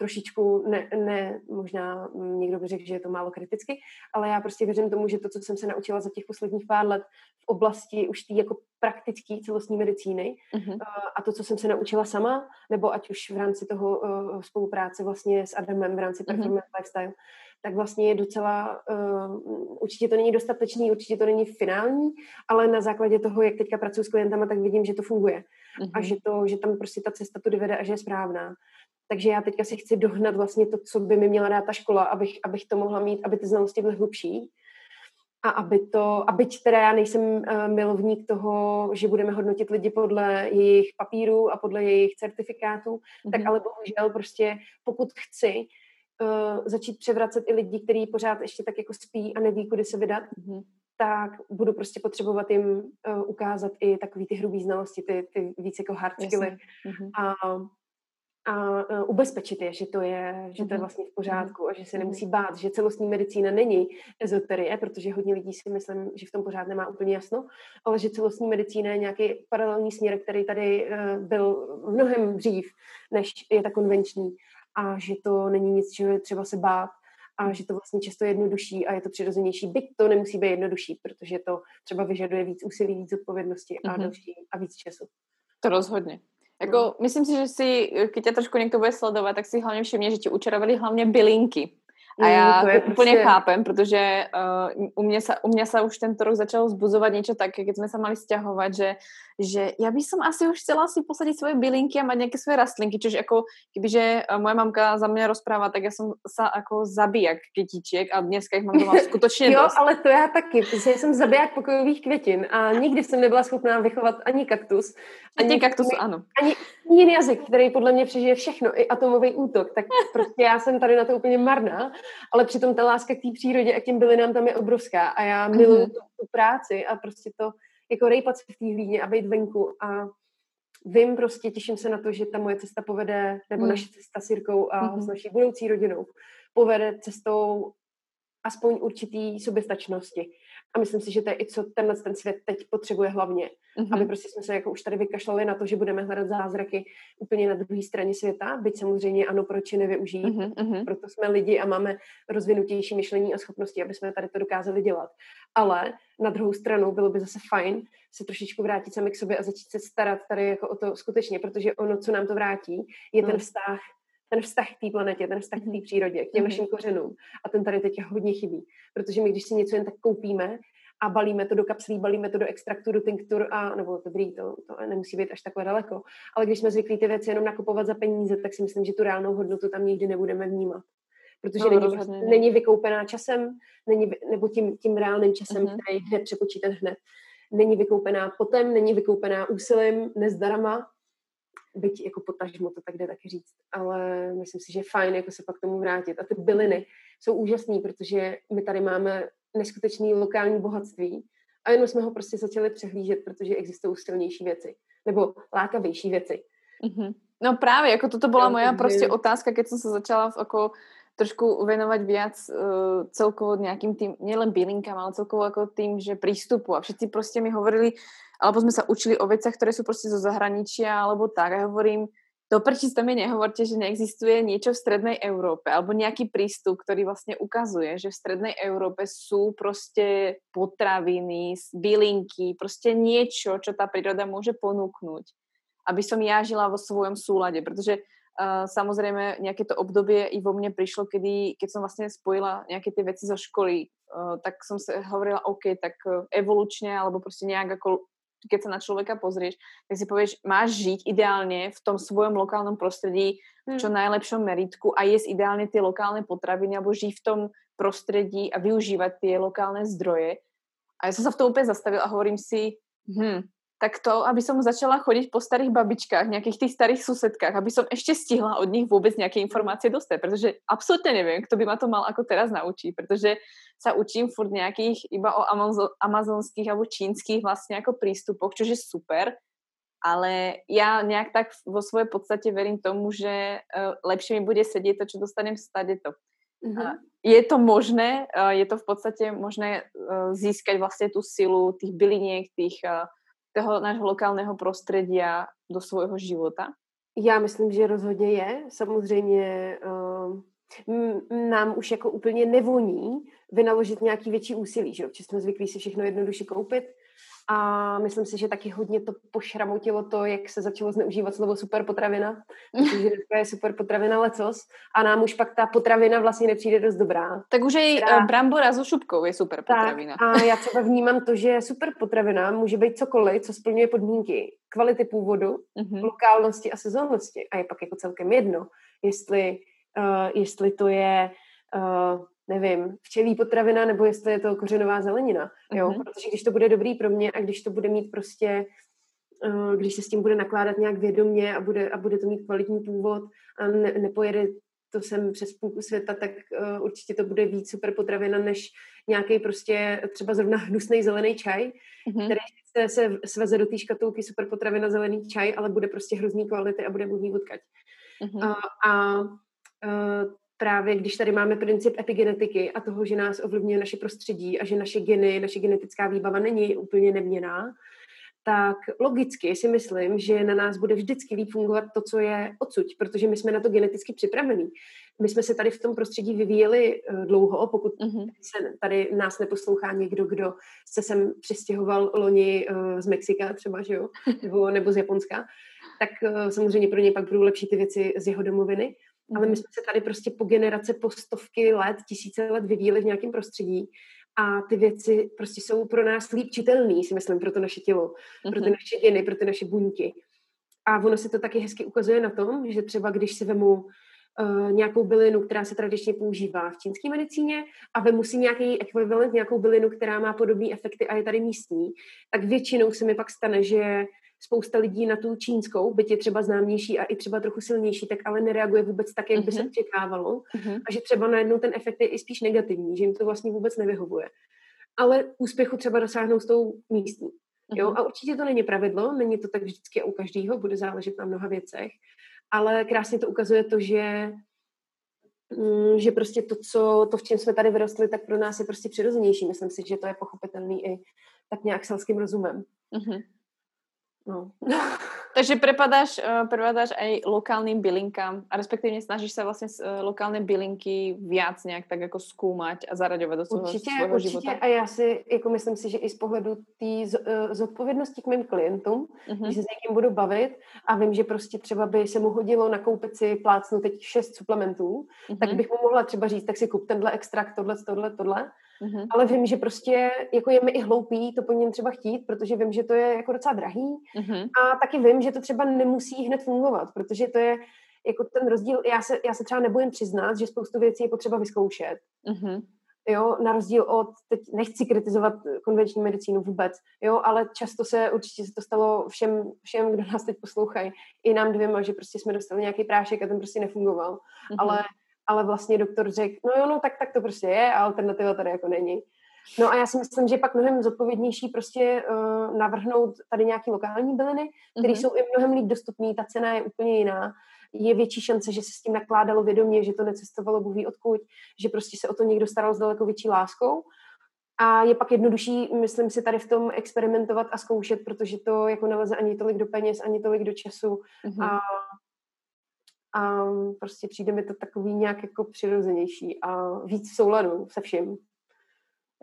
trošičku, ne, ne, možná někdo by řekl, že je to málo kriticky, ale já prostě věřím tomu, že to, co jsem se naučila za těch posledních pár let v oblasti už té jako praktické celostní medicíny uh-huh. a to, co jsem se naučila sama, nebo ať už v rámci toho uh, spolupráce vlastně s Adamem v rámci uh-huh. Performance Lifestyle, tak vlastně je docela, uh, určitě to není dostatečný, určitě to není finální, ale na základě toho, jak teďka pracuji s klientama, tak vidím, že to funguje uh-huh. a že, to, že tam prostě ta cesta to dovede a že je správná. Takže já teďka si chci dohnat vlastně to, co by mi měla dát ta škola, abych, abych to mohla mít, aby ty znalosti byly hlubší. A aby to, a byť teda já nejsem uh, milovník toho, že budeme hodnotit lidi podle jejich papírů a podle jejich certifikátů, mm-hmm. tak ale bohužel prostě pokud chci uh, začít převracet i lidi, kteří pořád ještě tak jako spí a neví, kudy se vydat, mm-hmm. Tak budu prostě potřebovat jim uh, ukázat i takový ty hrubý znalosti, ty, ty víc jako hard skilly. Mm-hmm. A a uh, ubezpečit je, že to je, že to je mhm. vlastně v pořádku a že se nemusí bát, že celostní medicína není ezoterie, protože hodně lidí si myslím, že v tom pořád nemá úplně jasno, ale že celostní medicína je nějaký paralelní směr, který tady uh, byl mnohem dřív, než je ta konvenční a že to není nic, čeho je třeba se bát a že to vlastně často je jednodušší a je to přirozenější. Byť to nemusí být jednodušší, protože to třeba vyžaduje víc úsilí, víc odpovědnosti a mm-hmm. další a víc času. To rozhodně. Jako, no. myslím si, že si, když tě trošku někdo bude sledovat, tak si hlavně všimně, že ti učarovali hlavně bylinky. A mm, já to, je to úplně prostě... chápem, protože uh, u, mě sa, u mě sa už tento rok začalo zbuzovat něco také, keď jsme se mali stěhovat, že že ja by som asi už chcela si posadiť svoje bylinky a mať nejaké svoje rastlinky, čiže ako kebyže eh, moja mamka za mňa rozpráva, tak ja som sa ako zabijak kytičiek a dneska ich mám doma skutočně Jo, ale to já taky, protože jsem zabiják pokojových květin a nikdy jsem nebyla schopná vychovat ani kaktus. Ani, ani kaktus, ano. Ani jiný jazyk, který podle mě přežije všechno, i atomový útok, tak prostě já jsem tady na to úplně marná, ale přitom ta láska k té přírodě a k těm bylinám tam je obrovská a já miluju mm-hmm. tu, tu práci a prostě to jako rejpat se v té hlíně a být venku a vím prostě, těším se na to, že ta moje cesta povede, nebo mm. naše cesta s Jirkou a mm-hmm. s naší budoucí rodinou povede cestou aspoň určitý soběstačnosti. A myslím si, že to je i co tenhle ten svět teď potřebuje hlavně. Mm-hmm. Aby prostě jsme se jako už tady vykašlali na to, že budeme hledat zázraky úplně na druhé straně světa, byť samozřejmě ano, proč je nevyužít. Mm-hmm. Proto jsme lidi a máme rozvinutější myšlení a schopnosti, aby jsme tady to dokázali dělat. Ale na druhou stranu bylo by zase fajn se trošičku vrátit sami k sobě a začít se starat tady jako o to skutečně, protože ono, co nám to vrátí, je mm. ten vztah ten vztah k té planetě, ten vztah k té mhm. přírodě, k těm mm-hmm. našim kořenům. A ten tady teď hodně chybí. Protože my, když si něco jen tak koupíme a balíme to do kapslí, balíme to do extraktu, do tinktur a, nebo dobrý, to, to nemusí být až takhle daleko. Ale když jsme zvyklí ty věci jenom nakupovat za peníze, tak si myslím, že tu reálnou hodnotu tam nikdy nebudeme vnímat. Protože no, není, prostě, není vykoupená časem, není, nebo tím, tím reálným časem, uh-huh. který jde přepočítat hned. Není vykoupená potem, není vykoupená úsilím, nezdarama, byť jako potažmo to tak jde taky říct, ale myslím si, že je fajn jako se pak k tomu vrátit. A ty byliny jsou úžasný, protože my tady máme neskutečný lokální bohatství a jenom jsme ho prostě začali přehlížet, protože existují silnější věci nebo lákavější věci. Mm-hmm. No právě, jako toto byla moja prostě otázka, keď jsem se začala jako trošku venovať viac uh, celkovo nejakým tým, nielen bylinkám, ale celkovo ako tým, že prístupu. A všetci prostě mi hovorili, alebo sme sa učili o veciach, ktoré sú prostě zo zahraničia, alebo tak. A hovorím, to prečo to mi nehovorte, že neexistuje niečo v strednej Európe, alebo nejaký prístup, ktorý vlastne ukazuje, že v strednej Európe sú prostě potraviny, bylinky, prostě niečo, čo tá príroda môže ponúknuť, aby som ja žila vo svojom súlade, protože Uh, samozrejme, nejaké to obdobie i vo mne prišlo, kedy, keď som vlastne spojila nejaké tie veci zo školy, uh, tak som sa hovorila, OK, tak uh, evolučne, alebo prostě nejak ako keď sa na človeka pozrieš, tak si povieš, máš žiť ideálne v tom svojom lokálnom prostredí v čo hmm. najlepšom meritku a jesť ideálne tie lokálne potraviny alebo žiť v tom prostredí a využívať tie lokálne zdroje. A ja som sa v tom úplne zastavila a hovorím si, hm, tak to, aby som začala chodiť po starých babičkách, nejakých tých starých susedkách, aby som ešte stihla od nich vôbec nejaké informácie dostať, pretože absolútne neviem, kto by ma to mal ako teraz naučiť, pretože sa učím furt nejakých iba o amazonských alebo čínskych vlastne ako prístupoch, čo je super, ale ja nejak tak vo svojej podstate verím tomu, že uh, lepšie mi bude sedieť to, čo dostanem stade to. Mm-hmm. Je to možné, uh, je to v podstate možné uh, získať vlastne tú silu tých byliniek, tých toho nášho lokálního prostředí do svého života? Já myslím, že rozhodně je. Samozřejmě uh, nám už jako úplně nevoní vynaložit nějaký větší úsilí, že jo? jsme zvyklí si všechno jednoduše koupit a myslím si, že taky hodně to pošramotilo to, jak se začalo zneužívat slovo super potravina, protože dneska je super potravina lecos a nám už pak ta potravina vlastně nepřijde dost dobrá. Tak už i Která... brambora s šupkou je super potravina. Tak, a já třeba vnímám to, že super potravina může být cokoliv, co splňuje podmínky kvality původu, mm-hmm. lokálnosti a sezónnosti. A je pak jako celkem jedno, jestli, uh, jestli to je uh, nevím, včelí potravina, nebo jestli je to kořenová zelenina, jo, mm-hmm. protože když to bude dobrý pro mě a když to bude mít prostě, uh, když se s tím bude nakládat nějak vědomě a bude, a bude to mít kvalitní původ a ne, nepojede to sem přes půlku světa, tak uh, určitě to bude víc super potravina, než nějaký prostě třeba zrovna hnusný zelený čaj, mm-hmm. který se, se sveze do té škatulky super potravina zelený čaj, ale bude prostě hrozný kvality a bude vůdný odkaď. Uh-huh. A, a uh, právě když tady máme princip epigenetiky a toho, že nás ovlivňuje naše prostředí a že naše geny, naše genetická výbava není úplně neměná, tak logicky si myslím, že na nás bude vždycky líp fungovat to, co je odsuť, protože my jsme na to geneticky připravení. My jsme se tady v tom prostředí vyvíjeli uh, dlouho, pokud uh-huh. se tady nás neposlouchá někdo, kdo se sem přistěhoval loni uh, z Mexika třeba, že jo, nebo, nebo z Japonska, tak uh, samozřejmě pro ně pak budou lepší ty věci z jeho domoviny. Ale my jsme se tady prostě po generace, po stovky let, tisíce let vyvíjeli v nějakém prostředí a ty věci prostě jsou pro nás líp čitelný, si myslím, pro to naše tělo, pro ty mhm. naše geny, pro ty naše buňky. A ono se to taky hezky ukazuje na tom, že třeba když si vemu uh, nějakou bylinu, která se tradičně používá v čínské medicíně a vemu si nějaký ekvivalent, nějakou bylinu, která má podobné efekty a je tady místní, tak většinou se mi pak stane, že spousta lidí na tu čínskou, byť je třeba známější a i třeba trochu silnější, tak ale nereaguje vůbec tak, jak by se mhm. očekávalo. Uh-huh. A že třeba najednou ten efekt je i spíš negativní, že jim to vlastně vůbec nevyhovuje. Ale úspěchu třeba dosáhnou s tou místní. Uh-huh. Jo? Mhm. A určitě to není pravidlo, není to tak vždycky u každého, bude záležet na mnoha věcech, ale krásně to ukazuje to, že mm, že prostě to, co, to, v čem jsme tady vyrostli, tak pro nás je prostě přirozenější. Myslím si, že to je pochopitelný i tak nějak selským rozumem. Uh-huh. No. Takže prepadáš, uh, prepadáš aj lokálnym bylinkám a respektívne snažíš sa vlastne uh, lokálne bylinky viac nějak tak jako zkoumat a zaraďovat do svého, určitě, svého určitě. života? A já si, jako myslím si, že i z pohledu té uh, zodpovědnosti k mým klientům, uh-huh. když se s někým budu bavit a vím, že prostě třeba by se mu hodilo nakoupit si plácnu teď šest suplementů, uh-huh. tak bych mu mohla třeba říct, tak si kup tenhle extrakt, tohle, tohle, tohle Mm-hmm. Ale vím, že prostě jako je mi i hloupý to po něm třeba chtít, protože vím, že to je jako docela drahý. Mm-hmm. A taky vím, že to třeba nemusí hned fungovat, protože to je jako ten rozdíl, já se, já se třeba nebojím přiznat, že spoustu věcí je potřeba vyzkoušet. Mm-hmm. Jo, na rozdíl od, teď nechci kritizovat konvenční medicínu vůbec, jo, ale často se, určitě se to stalo všem, všem kdo nás teď poslouchají, i nám dvěma, že prostě jsme dostali nějaký prášek a ten prostě nefungoval. Mm-hmm. Ale ale vlastně doktor řekl, no jo, no tak, tak to prostě je a alternativa tady jako není. No a já si myslím, že je pak mnohem zodpovědnější prostě uh, navrhnout tady nějaký lokální byliny, které mm-hmm. jsou i mnohem líp dostupné, ta cena je úplně jiná. Je větší šance, že se s tím nakládalo vědomě, že to necestovalo bůh odkud, že prostě se o to někdo staral s daleko větší láskou. A je pak jednodušší, myslím si, tady v tom experimentovat a zkoušet, protože to jako neleze ani tolik do peněz, ani tolik do času. Mm-hmm. A a prostě přijde mi to takový nějak jako přirozenější a víc v souladu se vším.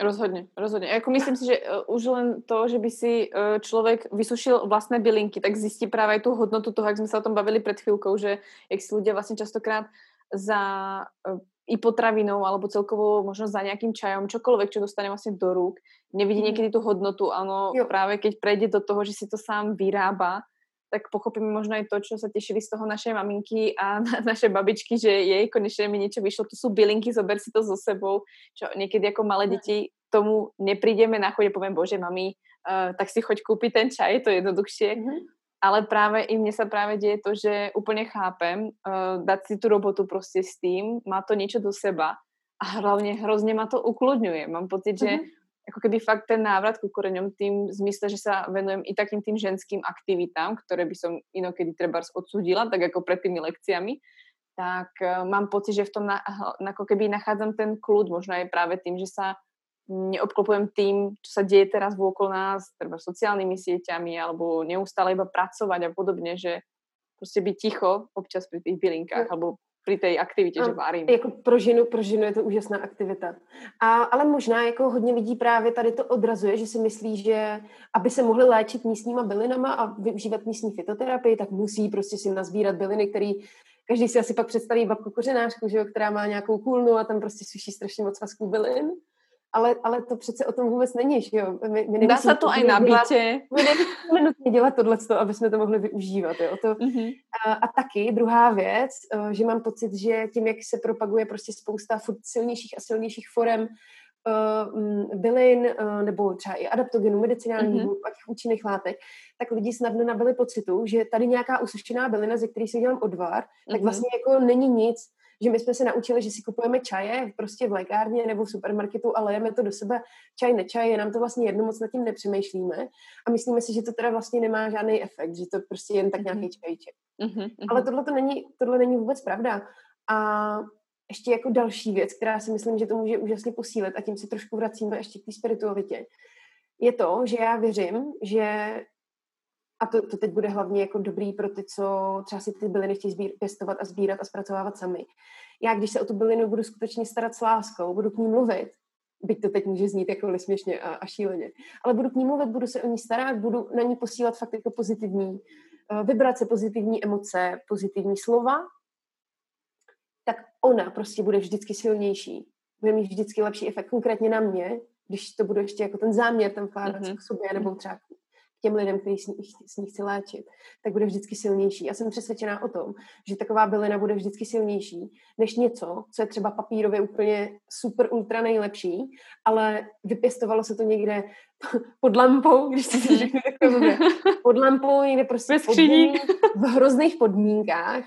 Rozhodně, rozhodně. Jako myslím si, že uh, už len to, že by si uh, člověk vysušil vlastné bylinky, tak zjistí právě tu hodnotu toho, jak jsme se o tom bavili před chvíľkou, že jak si lidé vlastně častokrát za uh, i potravinou alebo celkovo možno za nejakým čajom, čokoľvek, čo dostane vlastne do rúk, nevidí mm. niekedy tú hodnotu, ano, práve keď prejde do toho, že si to sám vyrába, tak pochopíme možno aj to, čo sa tešili z toho naše maminky a naše babičky, že jej konečne mi niečo vyšlo. To sú bylinky, zober si to so sebou, čo niekedy ako malé deti tomu neprídeme na chode, poviem, bože, mami, uh, tak si choď kúpiť ten čaj, to je jednoduchšie. Mm-hmm. Ale práve i mne sa práve deje to, že úplne chápem uh, dať si tú robotu prostě s tým, má to niečo do seba a hlavne hrozně ma to ukludňuje. Mám pocit, že ako keby fakt ten návrat ku koreňom tým v zmysle, že sa venujem i takým tým ženským aktivitám, ktoré by som inokedy treba odsudila, tak ako pred tými lekciami, tak uh, mám pocit, že v tom na, ako keby nachádzam ten kľud, možno aj práve tým, že sa neobklopujem tým, čo sa deje teraz vôkol nás, treba sociálnymi sieťami, alebo neustále iba pracovať a podobne, že prostě byť ticho občas pri tých bylinkách, alebo při té aktivitě, že varím. Jako pro ženu, pro ženu je to úžasná aktivita. A, ale možná jako hodně lidí právě tady to odrazuje, že si myslí, že aby se mohli léčit místníma bylinama a využívat místní fitoterapii, tak musí prostě si nazbírat byliny, který každý si asi pak představí babku kořenářku, že jo, která má nějakou kůlnu a tam prostě suší strašně moc svazků bylin ale, ale to přece o tom vůbec není, že jo? My, my Dá se to i na bytě. My nemusíme nutně dělat tohle, aby jsme to mohli využívat, jo? To, mm-hmm. a, a taky druhá věc, eh, že mám pocit, že tím, jak se propaguje prostě spousta furt silnějších a silnějších forem uh, bylin uh, nebo třeba i adaptogenů, medicinálních mm-hmm. a těch účinných látek, tak lidi snadno nabili pocitu, že tady nějaká usušená bylina, ze které si dělám odvar, mm-hmm. tak vlastně jako není nic, že my jsme se naučili, že si kupujeme čaje prostě v lékárně nebo v supermarketu a lejeme to do sebe čaj, nečaj, je nám to vlastně jedno, moc nad tím nepřemýšlíme a myslíme si, že to teda vlastně nemá žádný efekt, že to prostě jen tak nějaký mhm. čajček. Uh-huh, Ale tohle to není, tohle není vůbec pravda. A ještě jako další věc, která si myslím, že to může úžasně posílit a tím si trošku vracíme ještě k té spiritualitě, je to, že já věřím, že a to, to teď bude hlavně jako dobrý pro ty, co třeba si ty byliny chtějí sbír, pěstovat a sbírat a zpracovávat sami. Já, když se o tu bylinu budu skutečně starat s láskou, budu k ní mluvit, byť to teď může znít jako směšně a, a šíleně, ale budu k ní mluvit, budu se o ní starat, budu na ní posílat fakt jako pozitivní uh, vibrace, pozitivní emoce, pozitivní slova, tak ona prostě bude vždycky silnější. Bude mít vždycky lepší efekt, konkrétně na mě, když to bude ještě jako ten záměr tam vkládat mm-hmm. k sobě, nebo třeba těm lidem, kteří s ní, s ní chci léčit, tak bude vždycky silnější. Já jsem přesvědčená o tom, že taková bylina bude vždycky silnější než něco, co je třeba papírově úplně super ultra nejlepší, ale vypěstovalo se to někde pod lampou, když to si řeknu takové, pod lampou, někde prostě pod v hrozných podmínkách,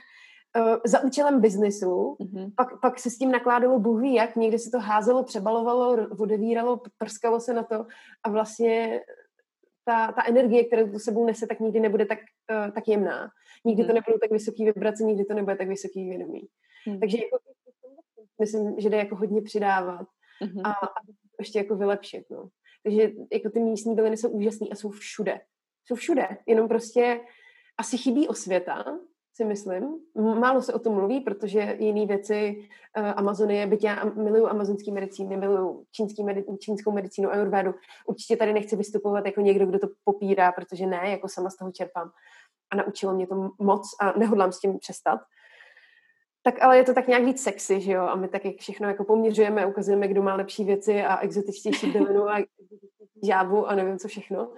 uh, za účelem biznesu, mm-hmm. pak, pak se s tím nakládalo Bůh ví jak, někde se to házelo, přebalovalo, odevíralo, prskalo se na to a vlastně ta, ta energie, kterou to sebou nese, tak nikdy nebude tak, uh, tak jemná. Nikdy to nebudou tak vysoký vibrace, nikdy to nebude tak vysoký vědomí. Mm. Takže jako, myslím, že jde jako hodně přidávat mm-hmm. a, a ještě jako vylepšit. No. Takže jako ty místní byliny jsou úžasný a jsou všude. Jsou všude, jenom prostě asi chybí osvěta, si myslím. Málo se o tom mluví, protože jiné věci uh, Amazonie, byť já miluju amazonský medicíny, miluju čínský medi- čínskou medicínu, ayurvédu, určitě tady nechci vystupovat jako někdo, kdo to popírá, protože ne, jako sama z toho čerpám. A naučilo mě to moc a nehodlám s tím přestat. Tak ale je to tak nějak víc sexy, že jo? A my tak jak všechno jako poměřujeme, ukazujeme, kdo má lepší věci a exotičtější bylinu a žábu a nevím co všechno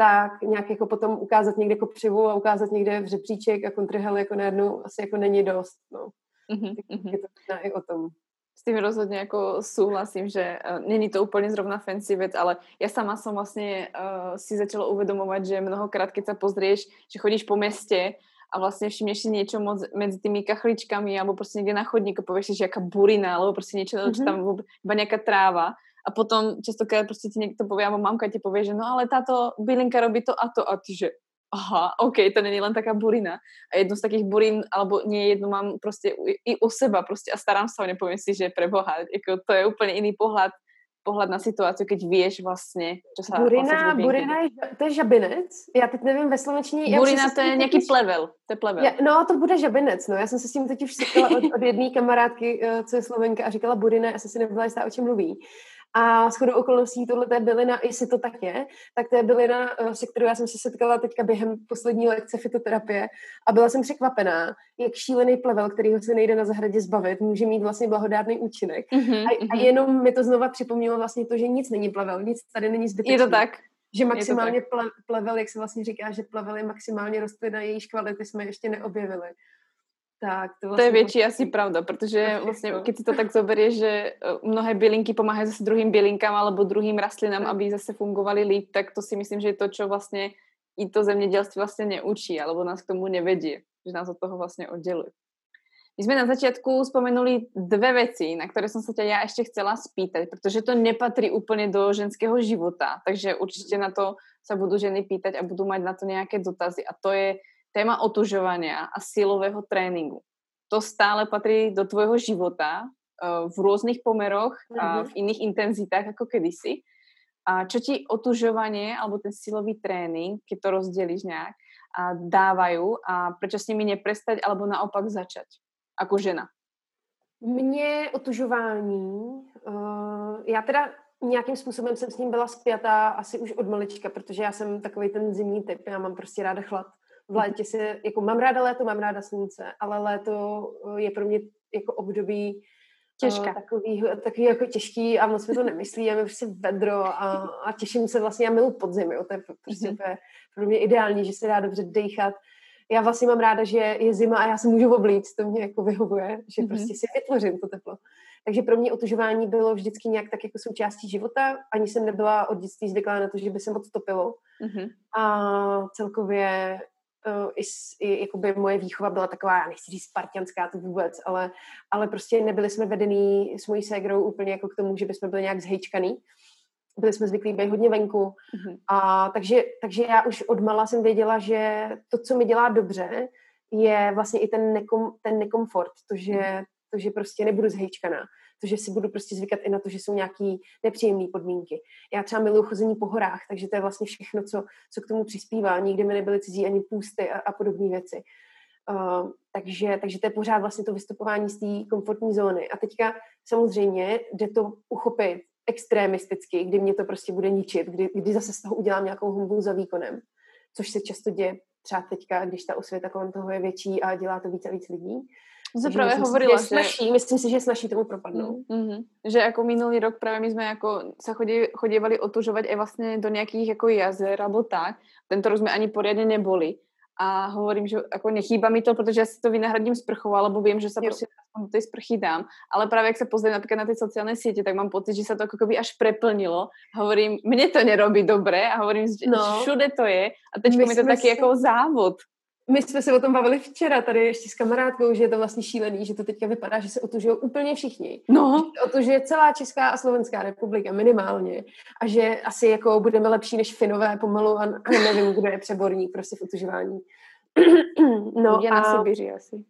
tak nějak jako potom ukázat někde kopřivu a ukázat někde v řepříček a kontrahel jako najednou asi jako není dost, no. Mm-hmm. Je to i o tom. S tým rozhodně jako souhlasím, že uh, není to úplně zrovna fancy věc, ale já sama som vlastně uh, si začala uvedomovat, že mnohokrát, keď sa pozrieš, že chodíš po městě a vlastně všimneš si niečo moc medzi tými kachličkami alebo prostě někde na chodníku povieš si, že jaká burina, alebo prostě niečo, mm-hmm. čo tam iba nejaká tráva a potom častokrát prostě ti někdo povie, alebo mamka ti povie, že no ale táto bylinka robí to a to a ty, že aha, OK, to není len taká burina. A jednu z takých burín, alebo nie jednu mám prostě i u seba prostě a starám se o ně, poviem si, že pre Boha, jako to je úplně jiný pohled, pohled na situaci, keď vieš vlastně, co se Burina, vlastně burina je, to je žabinec? Já teď nevím ve slovenčině. Burina to je nějaký totiž... plevel. To je plevel. Já, no, to bude žabinec, no. Já jsem se s tím teď už od, od jedné kamarádky, eh, co je slovenka, a říkala burina, já jsem si nebyla jistá, o čem mluví. A shodou okolností tohle je bylina, jestli to tak je, tak to je bylina, eh, se kterou já jsem se setkala teďka během poslední lekce fitoterapie a byla jsem překvapená, jak šílený plevel, kterýho se nejde na zahradě zbavit, může mít vlastně blahodárný účinek. Mm-hmm, a, a mhm. jenom mi to znova připomnělo vlastně to, že nic není plevel, nic tady není zbytečný. Je to tak. Že maximálně ple, plevel, jak se vlastně říká, že plevel je maximálně rostlina, jejíž kvality jsme ještě neobjevili. Tak, to, vlastně to je větší vlastně... asi pravda, protože vlastně, když si to tak zoberieš, že eh, mnohé bylinky pomáhají zase druhým bylinkám alebo druhým rastlinám, aby zase fungovali líp, tak to si myslím, že je to, čo vlastně i to zemědělství vlastně neučí, alebo nás k tomu nevedí, že nás od toho vlastně odděluje. My jsme na začátku spomenuli dvě věci, na které jsem se tě já ještě chcela spýtať, protože to nepatří úplně do ženského života, takže určitě na to se budu ženy pýtať a budu mať na to nějaké dotazy. A to je téma otužovania a silového tréninku. To stále patrí do tvojho života uh, v rôznych pomeroch a mm-hmm. v iných intenzitách ako kedysi. A čo ti otužovanie alebo ten silový trénink, keď to rozdělíš nějak, a dávajú a prečo s nimi neprestať alebo naopak začať jako žena? Mně otužování, uh, já teda nějakým způsobem jsem s ním byla spjatá asi už od malička, protože já jsem takový ten zimní typ, já mám prostě ráda chlad v létě si, jako mám ráda léto, mám ráda slunce, ale léto eh, je pro mě jako období eh, Těžká. Takový, takový jako těžký a moc mi to nemyslí, já mi prostě vedro a, a těším se vlastně, já milu podzim, jo, to je prostě mm-hmm. pro mě ideální, že se dá dobře dechat. Já vlastně mám ráda, že je zima a já se můžu oblíct, to mě jako vyhovuje, že mm-hmm. prostě si vytvořím to teplo. Takže pro mě otužování bylo vždycky nějak tak jako součástí života. Ani jsem nebyla od dětství zvyklá na to, že by se moc topilo. Mm-hmm. A celkově uh, i, i jakoby moje výchova byla taková, já nechci říct spartianská to vůbec, ale, ale prostě nebyli jsme vedený s mojí ségrou úplně jako k tomu, že bychom byli nějak zhejčkaný. Byli jsme zvyklí být hodně venku. Mm-hmm. A takže, takže já už od mala jsem věděla, že to, co mi dělá dobře, je vlastně i ten, nekom, ten nekomfort, to že, to, že prostě nebudu zhejčkaná, to, že si budu prostě zvykat i na to, že jsou nějaký nepříjemné podmínky. Já třeba miluji chození po horách, takže to je vlastně všechno, co, co k tomu přispívá. Nikdy mi nebyly cizí ani půsty a, a podobné věci. Uh, takže, takže to je pořád vlastně to vystupování z té komfortní zóny. A teďka samozřejmě jde to uchopit extremisticky, kdy mě to prostě bude ničit, kdy, kdy zase z toho udělám nějakou humbu za výkonem, což se často děje třeba teďka, když ta osvěta kolem toho je větší a dělá to více a víc lidí. Že právě hovorila, si, že... Snaží, myslím si, že je snaží tomu propadnout. Mm-hmm. Že jako minulý rok právě my jsme jako se chodí, chodívali otužovat i vlastně do nějakých jako jazer alebo tak. Tento rok jsme ani poriadně neboli a hovorím, že jako nechýba mi to, protože já si to vynahradím sprchou, alebo vím, že se prostě do té sprchy dám, ale právě jak se pozriem například na ty sociální sítě, tak mám pocit, že se to jako by až preplnilo. Hovorím, mně to nerobí dobré a hovorím, že no. všude to je a teď mi to taky si... jako závod. My jsme se o tom bavili včera tady ještě s kamarádkou, že je to vlastně šílený, že to teďka vypadá, že se otužují úplně všichni. No. Otužuje celá Česká a Slovenská republika minimálně. A že asi jako budeme lepší než Finové pomalu a, a nevím, kdo je přeborník prostě v otužování. no je a... na Sibiři asi.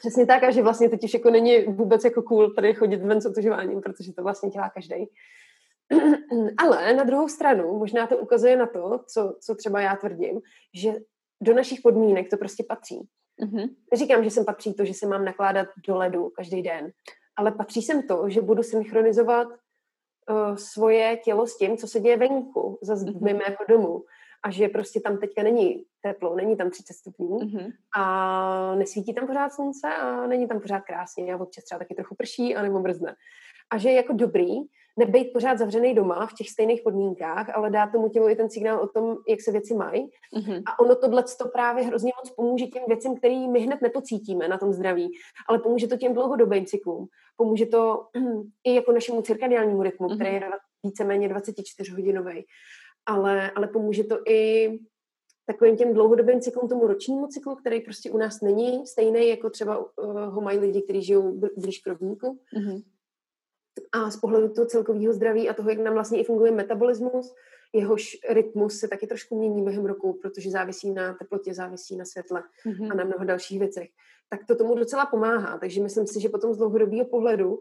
Přesně tak, a že vlastně už jako není vůbec jako cool tady chodit ven s otužováním, protože to vlastně dělá každý. Ale na druhou stranu možná to ukazuje na to, co, co třeba já tvrdím, že do našich podmínek to prostě patří. Mm-hmm. Neříkám, že sem patří to, že se mám nakládat do ledu každý den, ale patří sem to, že budu synchronizovat uh, svoje tělo s tím, co se děje venku, za zdmi mm-hmm. mého domu. A že prostě tam teďka není teplo, není tam 30 stupňů mm-hmm. a nesvítí tam pořád slunce a není tam pořád krásně a občas třeba taky trochu prší a nebo mrzne. A že je jako dobrý nebejt pořád zavřený doma v těch stejných podmínkách, ale dát tomu tělu i ten signál o tom, jak se věci mají. Mm-hmm. A ono tohle to právě hrozně moc pomůže těm věcem, který my hned nepocítíme na tom zdraví, ale pomůže to těm dlouhodobým cyklům. Pomůže to i jako našemu cirkadiálnímu rytmu, mm-hmm. který je víceméně 24 hodinový. Ale, ale pomůže to i takovým těm dlouhodobým cyklům, tomu ročnímu cyklu, který prostě u nás není stejný, jako třeba uh, ho mají lidi, kteří žijou blíž k rovníku. Mm-hmm a z pohledu toho celkového zdraví a toho, jak nám vlastně i funguje metabolismus, jehož rytmus se taky trošku mění během roku, protože závisí na teplotě, závisí na světle mm-hmm. a na mnoho dalších věcech, tak to tomu docela pomáhá. Takže myslím si, že potom z dlouhodobého pohledu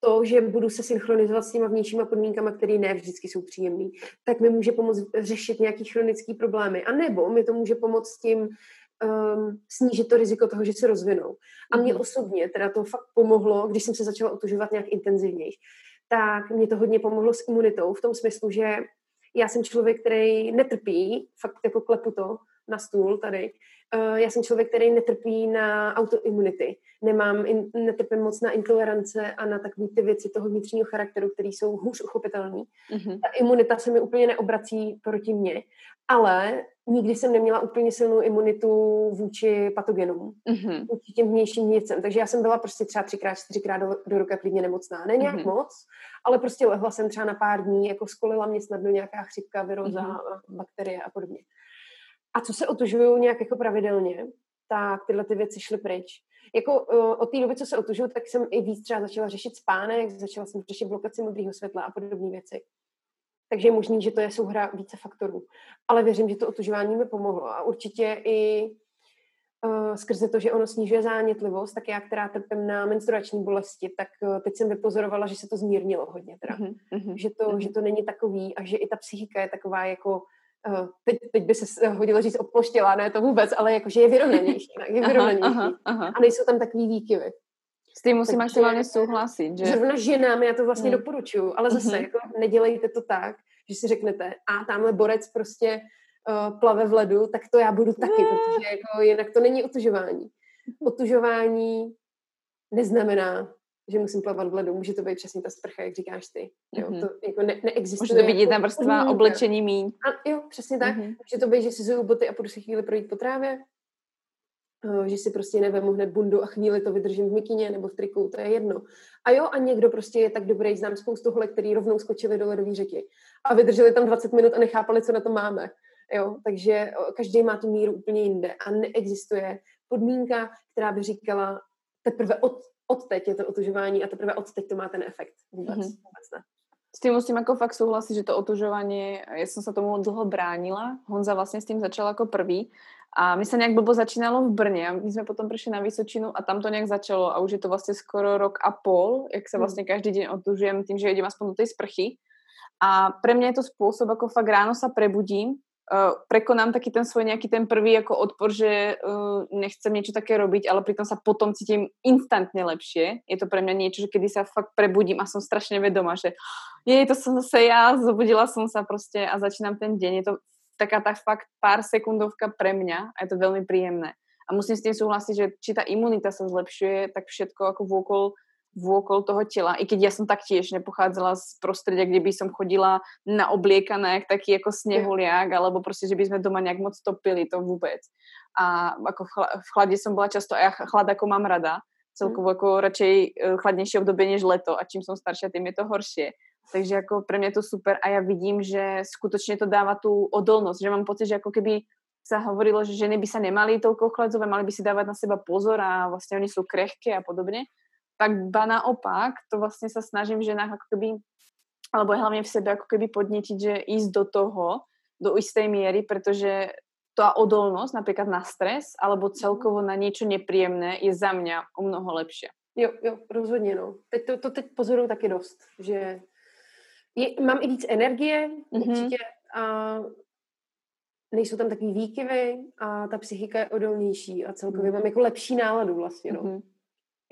to, že budu se synchronizovat s těma vnějšíma podmínkama, které ne vždycky jsou příjemné, tak mi může pomoct řešit nějaký chronický problémy. A nebo mi to může pomoct s tím um, snížit to riziko toho, že se rozvinou. A mě mm. osobně teda to fakt pomohlo, když jsem se začala otužovat nějak intenzivněji, tak mě to hodně pomohlo s imunitou v tom smyslu, že já jsem člověk, který netrpí, fakt jako klepu to na stůl tady, uh, já jsem člověk, který netrpí na autoimunity. Nemám, in, netrpím moc na intolerance a na takové ty věci toho vnitřního charakteru, které jsou hůř uchopitelné. Mm-hmm. Ta imunita se mi úplně neobrací proti mně, ale nikdy jsem neměla úplně silnou imunitu vůči patogenům, mm-hmm. vůči těm vnějším věcem. Takže já jsem byla prostě třeba třikrát, čtyřikrát do, do roka klidně nemocná. Ne nějak mm-hmm. moc, ale prostě lehla jsem třeba na pár dní, jako skolila mě snadno nějaká chřipka, viroza, mm-hmm. bakterie a podobně. A co se otužuju nějak jako pravidelně, tak tyhle ty věci šly pryč. Jako uh, od té doby, co se otužuju, tak jsem i víc třeba začala řešit spánek, začala jsem řešit blokaci modrého světla a podobné věci. Takže je možný, že to je souhra více faktorů. Ale věřím, že to otužování mi pomohlo. A určitě i uh, skrze to, že ono snižuje zánětlivost, tak já, která trpím na menstruační bolesti, tak uh, teď jsem vypozorovala, že se to zmírnilo hodně. Teda. Mm-hmm. Že, to, mm-hmm. že to není takový a že i ta psychika je taková jako teď, teď by se hodilo říct oploštělá, ne to vůbec, ale jakože je vyrovnanější. je vyrovnanější. Aha, aha, aha. A nejsou tam takový výkyvy. S tím musím maximálně souhlasit. Že... Zrovna ženám já to vlastně hmm. doporučuju, ale zase mm-hmm. jako nedělejte to tak, že si řeknete, a tamhle borec prostě uh, plave v ledu, tak to já budu taky, protože jako jinak to není otužování. Otužování neznamená, že musím plavat v ledu, může to být přesně ta sprcha, jak říkáš ty. Jo, mm-hmm. to jako ne, neexistuje. Může to být jedna vrstva oblečení míň. A jo, přesně tak. Mm-hmm. Může to být, že si zuju boty a půjdu si chvíli projít po trávě, že si prostě nevemu hned bundu a chvíli to vydržím v mikině nebo v triku, to je jedno. A jo, a někdo prostě je tak dobrý, znám spoustu holek, který rovnou skočili do ledové řeky a vydrželi tam 20 minut a nechápali, co na to máme. Jo, takže každý má tu míru úplně jinde a neexistuje podmínka, která by říkala, teprve od, od teď je to otužování a teprve od teď to má ten efekt. Vůbec, mm-hmm. vůbec ne. S tým musím jako fakt súhlasiť, že to otužovanie, ja som sa tomu dlho bránila. Honza vlastne s tým začal ako prvý A mi sa nejak blbo začínalo v Brně a my sme potom prišli na Vysočinu a tam to nejak začalo a už je to vlastne skoro rok a pol, jak sa hm. vlastne každý deň otužujem tým, že idem aspoň do tej sprchy. A pre mňa je to spôsob, ako fakt ráno sa prebudím, uh, prekonám taký ten svoj nejaký ten prvý ako odpor, že uh, nechcem niečo také robiť, ale pritom sa potom cítim instantne lepšie. Je to pre mňa niečo, že kedy sa fakt prebudím a som strašne vedomá, že je to som zase ja, zobudila som sa proste a začínam ten deň. Je to taká tá fakt pár sekundovka pre mňa a je to veľmi príjemné. A musím s tým súhlasiť, že či tá imunita sa zlepšuje, tak všetko ako vôkol, vôkol toho tela. I keď ja som taktiež nepochádzala z prostredia, kde by som chodila na obliekané, taký ako snehuliak, alebo proste, že by sme doma nejak moc topili, to vôbec. A ako v chlade som bola často, a ja chlad ako mám rada, celkovo ako radšej e, chladnejšie obdobie než leto a čím som staršia, tým je to horšie. Takže jako pro mě je to super a já vidím, že skutečně to dává tu odolnost, že mám pocit, že jako keby sa hovorilo, že ženy by sa nemali toľko chladzovať, mali by si dávať na seba pozor a vlastne oni sú krehké a podobne. Tak ba naopak, to vlastne sa snažím ženách ako keby, alebo hlavne v sebe ako keby podnetiť, že ísť do toho, do istej miery, pretože tá odolnosť napríklad na stres alebo celkovo na niečo nepríjemné je za mňa o mnoho lepšia. Jo, jo, rozhodně, no. Teď to, to teď pozoruju taky dost, že je, mám i víc energie, mm-hmm. určitě, a nejsou tam takový výkyvy a ta psychika je odolnější a celkově mm-hmm. mám jako lepší náladu vlastně, no. Mm-hmm.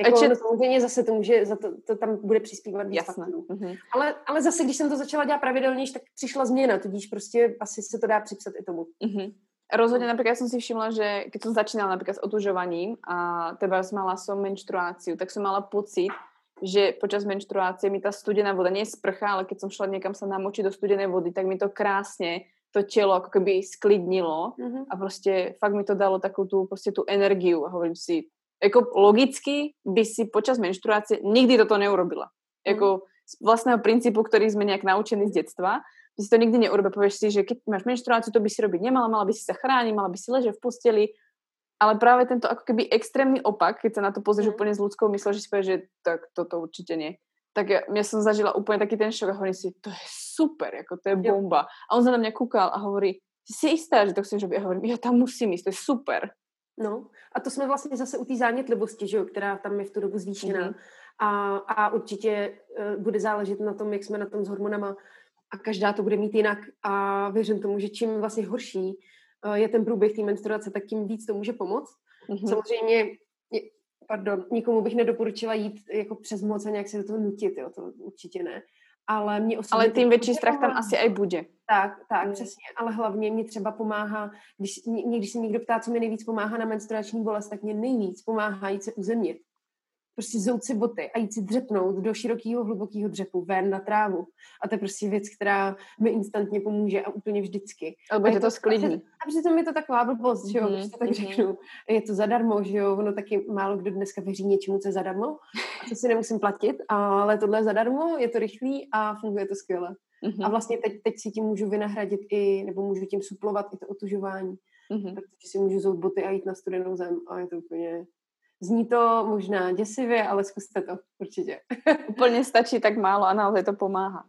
Jako Či... samozřejmě zase to může, za to, to tam bude přispívat víc faktorů. Mm-hmm. Ale, ale zase, když jsem to začala dělat pravidelnější, tak přišla změna, tudíž prostě asi se to dá připsat i tomu. Mm-hmm. Rozhodne napríklad som si všimla, že keď som začínala napríklad s otužovaním a teda mala som menštruáciu, tak som mala pocit, že počas menštruácie mi tá studená voda, nie sprcha, ale keď som šla niekam sa namočiť do studenej vody, tak mi to krásne to telo ako keby sklidnilo mm-hmm. a prostě fakt mi to dalo takú tú, prostě tú energiu a hovorím si, jako logicky by si počas menštruácie nikdy toto neurobila. Jako z vlastného princípu, ktorý sme nejak naučení z detstva, by si to nikdy neurobil. Povieš si, že keď máš menštruáciu, to by si robiť nemala, mala by si sa chrániť, mala by si ležet v posteli, ale práve tento ako keby extrémny opak, keď sa na to pozrieš mm. úplne s ľudskou myslou, že si povieš, že tak toto určite nie. Tak ja, ja som zažila úplne taký ten šok a hovorím si, to je super, ako to je bomba. A on za na mňa kúkal a hovorí, si istá, že to chceš robiť? A hovorím, ja tam musím ísť, to je super. No a to jsme vlastně zase u té zánětlivosti, že jo, která tam je v tu dobu zvýšená. Mm. A, a určitě uh, bude záležet na tom, jak jsme na tom s hormonama a každá to bude mít jinak a věřím tomu, že čím vlastně horší Eh, je ten průběh té menstruace, tak tím víc to může pomoct. Mm-hmm. Samozřejmě, pardon, nikomu bych nedoporučila jít jako přes moc a nějak se do toho nutit, jo, to určitě ne. Ale mě osobně... Ale tím větší strach tam asi aj bude. Tak, tak, mm. přesně. Ale hlavně mě třeba pomáhá, když, když se někdo ptá, co mi nejvíc pomáhá na menstruační bolest, tak mě nejvíc pomáhá jít se uzemnit prostě zout si boty a jít si dřepnout do širokého, hlubokého dřepu ven na trávu. A to je prostě věc, která mi instantně pomůže a úplně vždycky. Ale je to sklidní. A přitom je to taková blbost, že jo, mm-hmm. to tak mm-hmm. řeknu. Je to zadarmo, že jo, ono taky málo kdo dneska věří něčemu, co je zadarmo, a to si nemusím platit, ale tohle je zadarmo, je to rychlý a funguje to skvěle. Mm-hmm. A vlastně teď, teď si tím můžu vynahradit i, nebo můžu tím suplovat i to otužování. Mm-hmm. Takže si můžu zout boty a jít na studenou zem a je to úplně Zní to možná děsivě, ale zkuste to určitě. Úplně stačí tak málo a naozaj to pomáhá.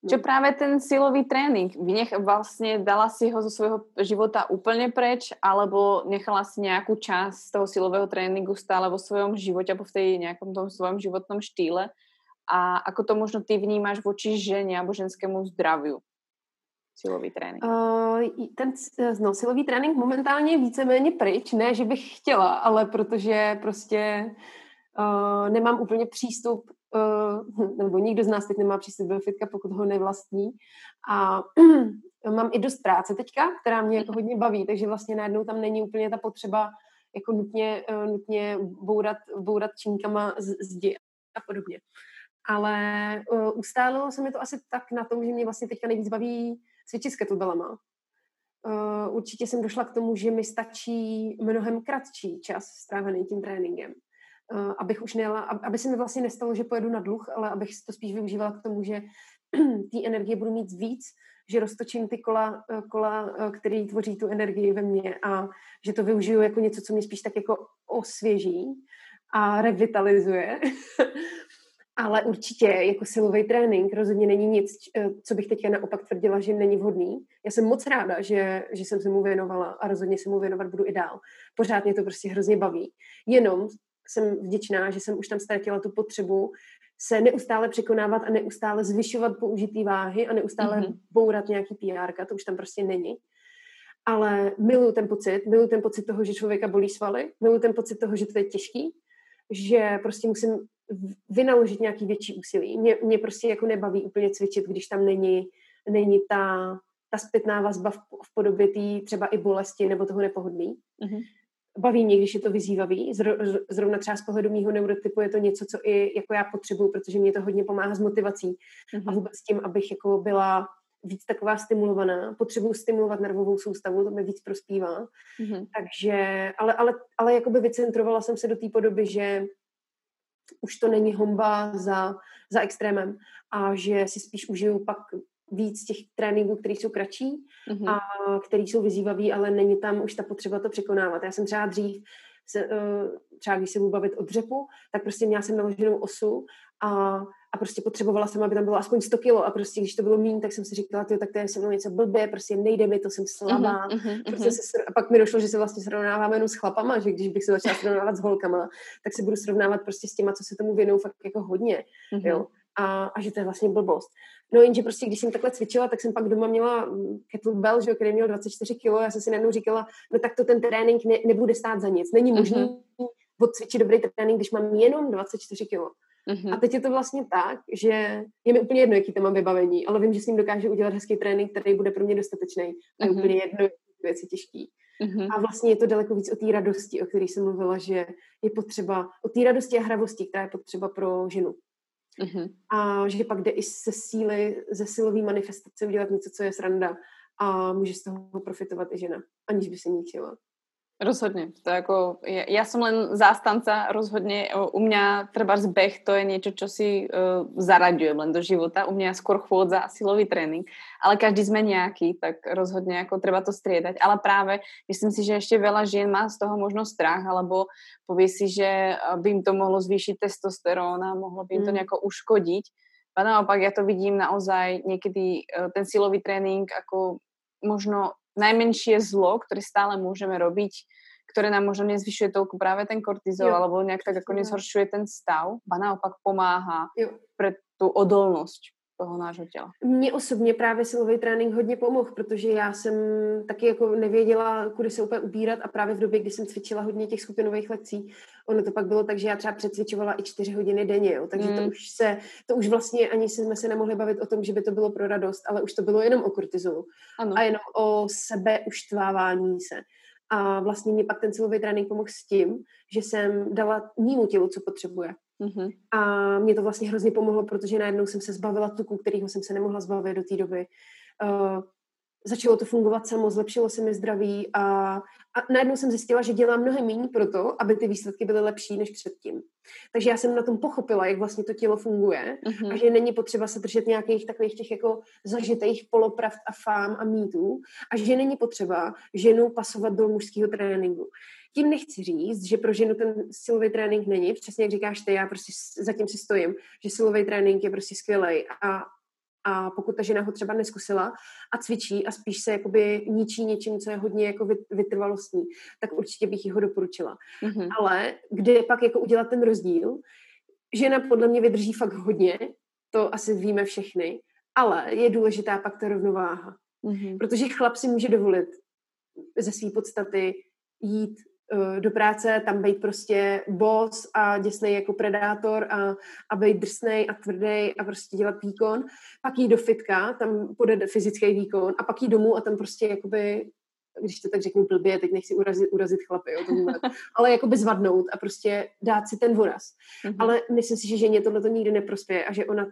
Čo no. práve ten silový tréning? Vynech, vlastne dala si ho zo svojho života úplne preč, alebo nechala si nejakú časť toho silového tréningu stále vo svojom živote, alebo v tej nejakom tom svojom životnom štýle? A ako to možno ty vnímáš voči žene alebo ženskému zdraviu? Silový trénink? Uh, ten no, silový trénink momentálně víceméně pryč, ne, že bych chtěla, ale protože prostě uh, nemám úplně přístup, uh, nebo nikdo z nás teď nemá přístup do fitka, pokud ho nevlastní. A mám i dost práce teďka, která mě jako hodně baví, takže vlastně najednou tam není úplně ta potřeba jako nutně, uh, nutně bourat, bourat činkama z, zdi a podobně. Ale uh, ustálilo se mi to asi tak na tom, že mě vlastně teďka nejvíc baví cvičit s kettlebellama. Uh, určitě jsem došla k tomu, že mi stačí mnohem kratší čas strávený tím tréninkem. Uh, abych už nejela, aby se mi vlastně nestalo, že pojedu na dluh, ale abych to spíš využívala k tomu, že té energie budu mít víc, že roztočím ty kola, eh, kola, které tvoří tu energii ve mně a že to využiju jako něco, co mě spíš tak jako osvěží a revitalizuje. Ale určitě jako silový trénink rozhodně není nic, eh, co bych teďka naopak tvrdila, že není vhodný. Já jsem moc ráda, že, že jsem se mu věnovala a rozhodně se mu věnovat budu i dál. Pořád mě to prostě hrozně baví. Jenom jsem vděčná, že jsem už tam ztratila tu potřebu se neustále překonávat a neustále zvyšovat použitý váhy a neustále mm-hmm. bourat nějaký PR, to už tam prostě není. Ale miluju ten pocit, miluju ten pocit toho, že člověka bolí svaly, miluju ten pocit toho, že to je těžký, že prostě musím vynaložit nějaký větší úsilí. Mě, mě prostě jako nebaví úplně cvičit, když tam není, není ta, ta zpětná vazba v, v podobě té třeba i bolesti nebo toho nepohodlí. Mm-hmm. Baví mě, když je to vyzývavý. Zrovna třeba z pohledu mýho neurotypu je to něco, co i jako já potřebuju, protože mě to hodně pomáhá s motivací mm-hmm. a vůbec tím, abych jako byla víc taková stimulovaná, potřebuji stimulovat nervovou soustavu, to mi víc prospívá. Mm-hmm. Takže, ale, ale, ale jakoby vycentrovala jsem se do té podoby, že už to není homba za, za extrémem a že si spíš užiju pak víc těch tréninků, které jsou kratší mm-hmm. a které jsou vyzývavé, ale není tam už ta potřeba to překonávat. Já jsem třeba dřív, se, uh, třeba když se budu bavit o dřepu, tak prostě měla jsem naloženou osu a, a prostě potřebovala jsem, aby tam bylo aspoň 100 kilo a prostě když to bylo méně, tak jsem si říkala, tyjo, tak to je se mnou něco blbě, prostě nejde mi, to jsem slabá. Mm-hmm, prostě mm-hmm. Se, a pak mi došlo, že se vlastně srovnáváme jenom s chlapama, že když bych se začala srovnávat s holkama, tak se budu srovnávat prostě s těma, co se tomu věnou fakt jako hodně, mm-hmm. jo. A, a že to je vlastně blbost. No jenže prostě, když jsem takhle cvičila, tak jsem pak doma měla mm, kettlebell, že, který měl 24 kg. Já jsem si najednou říkala, no tak to ten trénink ne, nebude stát za nic. Není možný mm-hmm. odcvičit dobrý trénink, když mám jenom 24 kg. Mm-hmm. A teď je to vlastně tak, že je mi úplně jedno, jaký tam mám vybavení, ale vím, že s ním dokážu udělat hezký trénink, který bude pro mě dostatečný. A je mm-hmm. úplně jedno, věci těžký. Mm-hmm. A vlastně je to daleko víc o té radosti, o které jsem mluvila, že je potřeba, o té radosti a hravosti, která je potřeba pro ženu. Mm-hmm. A že pak jde i se síly, ze silové manifestace udělat něco, co je sranda a může z toho profitovat i žena, aniž by se ničila. Rozhodne. To ako, ja, ja som len zástanca rozhodne. U mňa treba zbeh, to je niečo, čo si uh, zaraďujem len do života. U mňa skôr chôdza a silový tréning. Ale každý sme nejaký, tak rozhodne ako treba to striedať. Ale práve myslím si, že ešte veľa žien má z toho možno strach, alebo povie si, že by im to mohlo zvýšiť testosterón a mohlo by im to mm. nejako uškodiť. A naopak ja to vidím naozaj niekedy uh, ten silový tréning ako možno najmenšie zlo, ktoré stále môžeme robiť, ktoré nám možno nezvyšuje toľko práve ten kortizol, jo. alebo nejak tak ako nezhoršuje ten stav, ba naopak pomáhá jo. pre tú odolnosť toho nášho těla. Mně osobně právě silový trénink hodně pomohl, protože já jsem taky jako nevěděla, kudy se úplně ubírat a právě v době, kdy jsem cvičila hodně těch skupinových lekcí, ono to pak bylo tak, že já třeba přecvičovala i čtyři hodiny denně, jo, takže mm. to už se, to už vlastně ani jsme se nemohli bavit o tom, že by to bylo pro radost, ale už to bylo jenom o kortizolu ano. a jenom o sebe uštvávání se. A vlastně mě pak ten silový trénink pomohl s tím, že jsem dala mýmu tělu, co potřebuje. Mm-hmm. A mě to vlastně hrozně pomohlo, protože najednou jsem se zbavila tuku, kterýho jsem se nemohla zbavit do té doby. Uh, začalo to fungovat samo, zlepšilo se mi zdraví a, a najednou jsem zjistila, že dělám mnohem méně pro to, aby ty výsledky byly lepší než předtím. Takže já jsem na tom pochopila, jak vlastně to tělo funguje mm-hmm. a že není potřeba se držet nějakých takových těch jako zažitých polopravd a fám a mýtů a že není potřeba ženu pasovat do mužského tréninku. Tím nechci říct, že pro ženu ten silový trénink není, přesně jak říkáš ty, já prostě zatím si stojím, že silový trénink je prostě skvělý a a pokud ta žena ho třeba neskusila a cvičí a spíš se jakoby ničí něčím, co je hodně jako vytrvalostní, tak určitě bych ji ho doporučila. Mm-hmm. Ale kde pak jako udělat ten rozdíl, žena podle mě vydrží fakt hodně, to asi víme všechny, ale je důležitá pak ta rovnováha. Mm-hmm. Protože chlap si může dovolit ze své podstaty jít do práce, tam být prostě boss a děsnej jako predátor a, a být drsnej a tvrdý a prostě dělat výkon. Pak jít do fitka, tam půjde fyzický výkon a pak jít domů a tam prostě jakoby když to tak řeknu blbě, teď nechci urazit, urazit chlapy, jo, to vůbec, ale jako zvadnout a prostě dát si ten voraz. Mm-hmm. Ale myslím si, že ženě tohle to nikdy neprospěje a že ona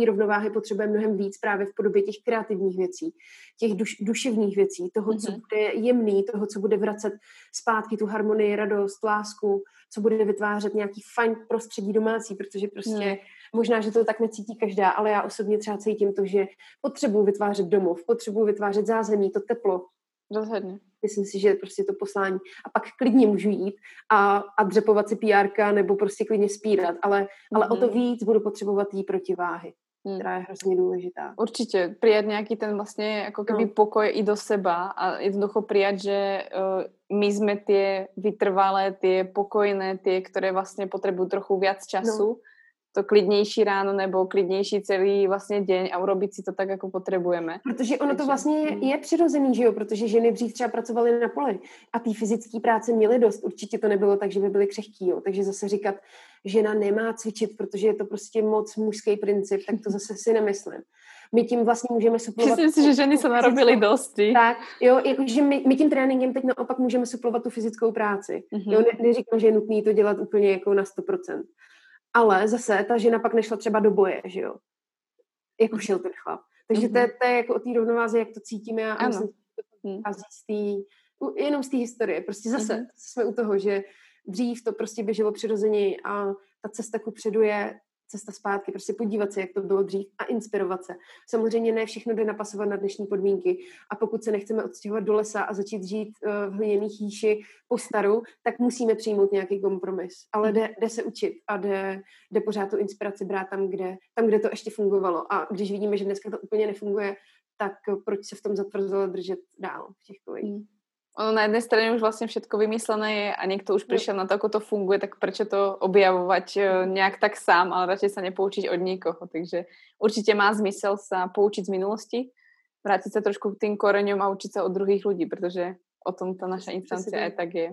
té rovnováhy potřebuje mnohem víc právě v podobě těch kreativních věcí, těch duš, duševních věcí, toho, mm-hmm. co mhm. bude jemný, toho, co bude vracet zpátky tu harmonii, radost, lásku, co bude vytvářet nějaký fajn prostředí domácí, protože prostě mm. možná, že to tak necítí každá, ale já osobně třeba cítím to, že potřebuji vytvářet domov, potřebuji vytvářet zázemí, to teplo, Rozhodně. Myslím si, že prostě to poslání. A pak klidně můžu jít a, a dřepovat si PR nebo prostě klidně spírat, ale, mm-hmm. ale o to mhm. víc budu potřebovat jí protiváhy hmm. která je hrozně důležitá. Určitě, přijat nějaký ten vlastně jako keby no. pokoj i do seba a jednoducho přijat, že uh, my jsme ty vytrvalé, ty pokojné, ty, které vlastně potřebují trochu víc času, no. to klidnější ráno nebo klidnější celý vlastně den a urobit si to tak, jako potřebujeme. Protože ono Takže, to vlastně je, hmm. je přirozený, že jo, protože ženy dřív třeba pracovaly na poli a ty fyzické práce měly dost. Určitě to nebylo tak, že by byly křehký, jo. Takže zase říkat, žena nemá cvičit, protože je to prostě moc mužský princip, tak to zase si nemyslím. My tím vlastně můžeme suplovat... Myslím si, že ženy se narobily dosti. Tak, jo, jakože my, my tím tréninkem teď naopak můžeme suplovat tu fyzickou práci. Mm-hmm. Jo, ne, neříkám, že je nutné to dělat úplně jako na 100%. Ale zase ta žena pak nešla třeba do boje, že jo? Jako mhm. šel ten chlap. Takže to, je, to je jako o té rovnováze, jak to cítíme a myslím, že to mhm. z tý, jenom z té historie. Prostě zase mm-hmm. jsme u toho, že dřív to prostě běželo přirozeně a ta cesta ku předu je cesta zpátky, prostě podívat se, jak to bylo dřív a inspirovat se. Samozřejmě ne všechno jde napasovat na dnešní podmínky a pokud se nechceme odstěhovat do lesa a začít žít uh, v hliněných jíši po staru, tak musíme přijmout nějaký kompromis. Ale jde, jde se učit a jde, jde pořád tu inspiraci brát tam kde, tam, kde to ještě fungovalo. A když vidíme, že dneska to úplně nefunguje, tak proč se v tom zatvrzelo držet dál v těch kolejích. Ono na jednej strane už vlastne všetko vymyslené je a niekto už prišiel na to, ako to funguje, tak prečo to objavovať e, nejak tak sám, ale radšej sa nepoučiť od nikoho. Takže určite má zmysel sa poučiť z minulosti, vrátiť sa trošku k tým koreňom a učiť sa od druhých ľudí, pretože o tom ta naša instancia aj tak je.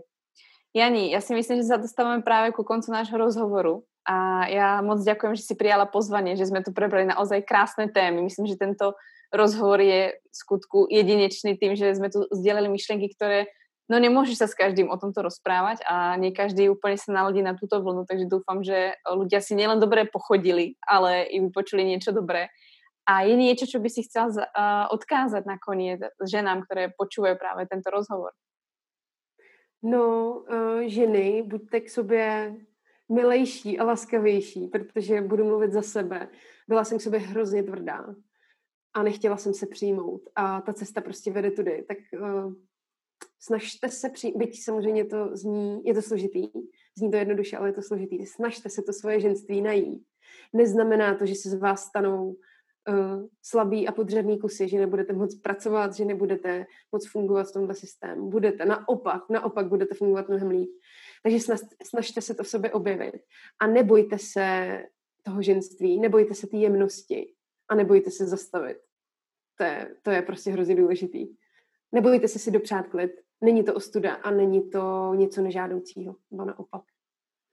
Jani, ja si myslím, že sa dostávame práve ku koncu nášho rozhovoru a ja moc ďakujem, že si prijala pozvanie, že sme tu prebrali naozaj krásne témy. Myslím, že tento rozhovor je v skutku jedinečný tým, že sme tu sdielili myšlenky, ktoré no nemôžeš sa s každým o tomto rozprávať a nie každý úplne sa naladí na túto vlnu, takže dúfam, že ľudia si nielen dobre pochodili, ale i vypočuli niečo dobré. A je niečo, čo by si chcel odkázať nakoniec ženám, ktoré počúvajú práve tento rozhovor? No, uh, ženy, buďte k sobě milejší a laskavější, protože budu mluvit za sebe. Byla jsem k sobě hrozně tvrdá a nechtěla jsem se přijmout a ta cesta prostě vede tudy, tak uh, snažte se přijmout, byť samozřejmě to zní, je to složitý, zní to jednoduše, ale je to složitý, snažte se to svoje ženství najít. Neznamená to, že se z vás stanou uh, slabý a podřadný kusy, že nebudete moc pracovat, že nebudete moc fungovat v tomhle systému. Budete, naopak, naopak budete fungovat mnohem líp. Takže snažte se to v sobě objevit a nebojte se toho ženství, nebojte se té jemnosti a nebojte se zastavit. To je, to je prostě hrozně důležitý. Nebojte se si dopřát klid. Není to ostuda a není to něco nežádoucího, nebo naopak.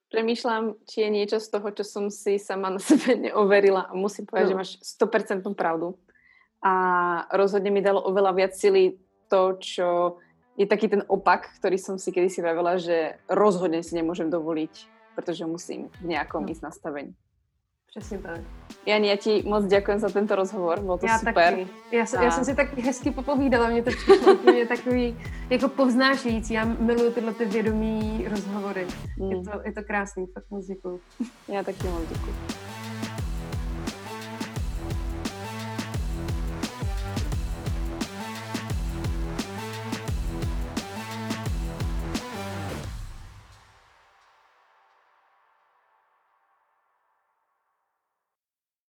Přemýšlám, či je něco z toho, co jsem si sama na sebe neoverila a musím povedať, no. že máš 100% pravdu. A rozhodně mi dalo oveľa viac sily to, čo je taký ten opak, ktorý som si kedysi vravela, že rozhodně si nemôžem dovoliť, protože musím v nějakom no. ísť nastavení. Přesně tak. Jani, já ti moc děkuji za tento rozhovor, bylo to já super. Taky. Já, a... já jsem si tak hezky popovídala, mě to přišlo úplně takový jako povznášející. Já miluji tyhle ty vědomí rozhovory. Mm. Je, to, je to krásný, fakt moc děkuji. Já taky moc děkuji.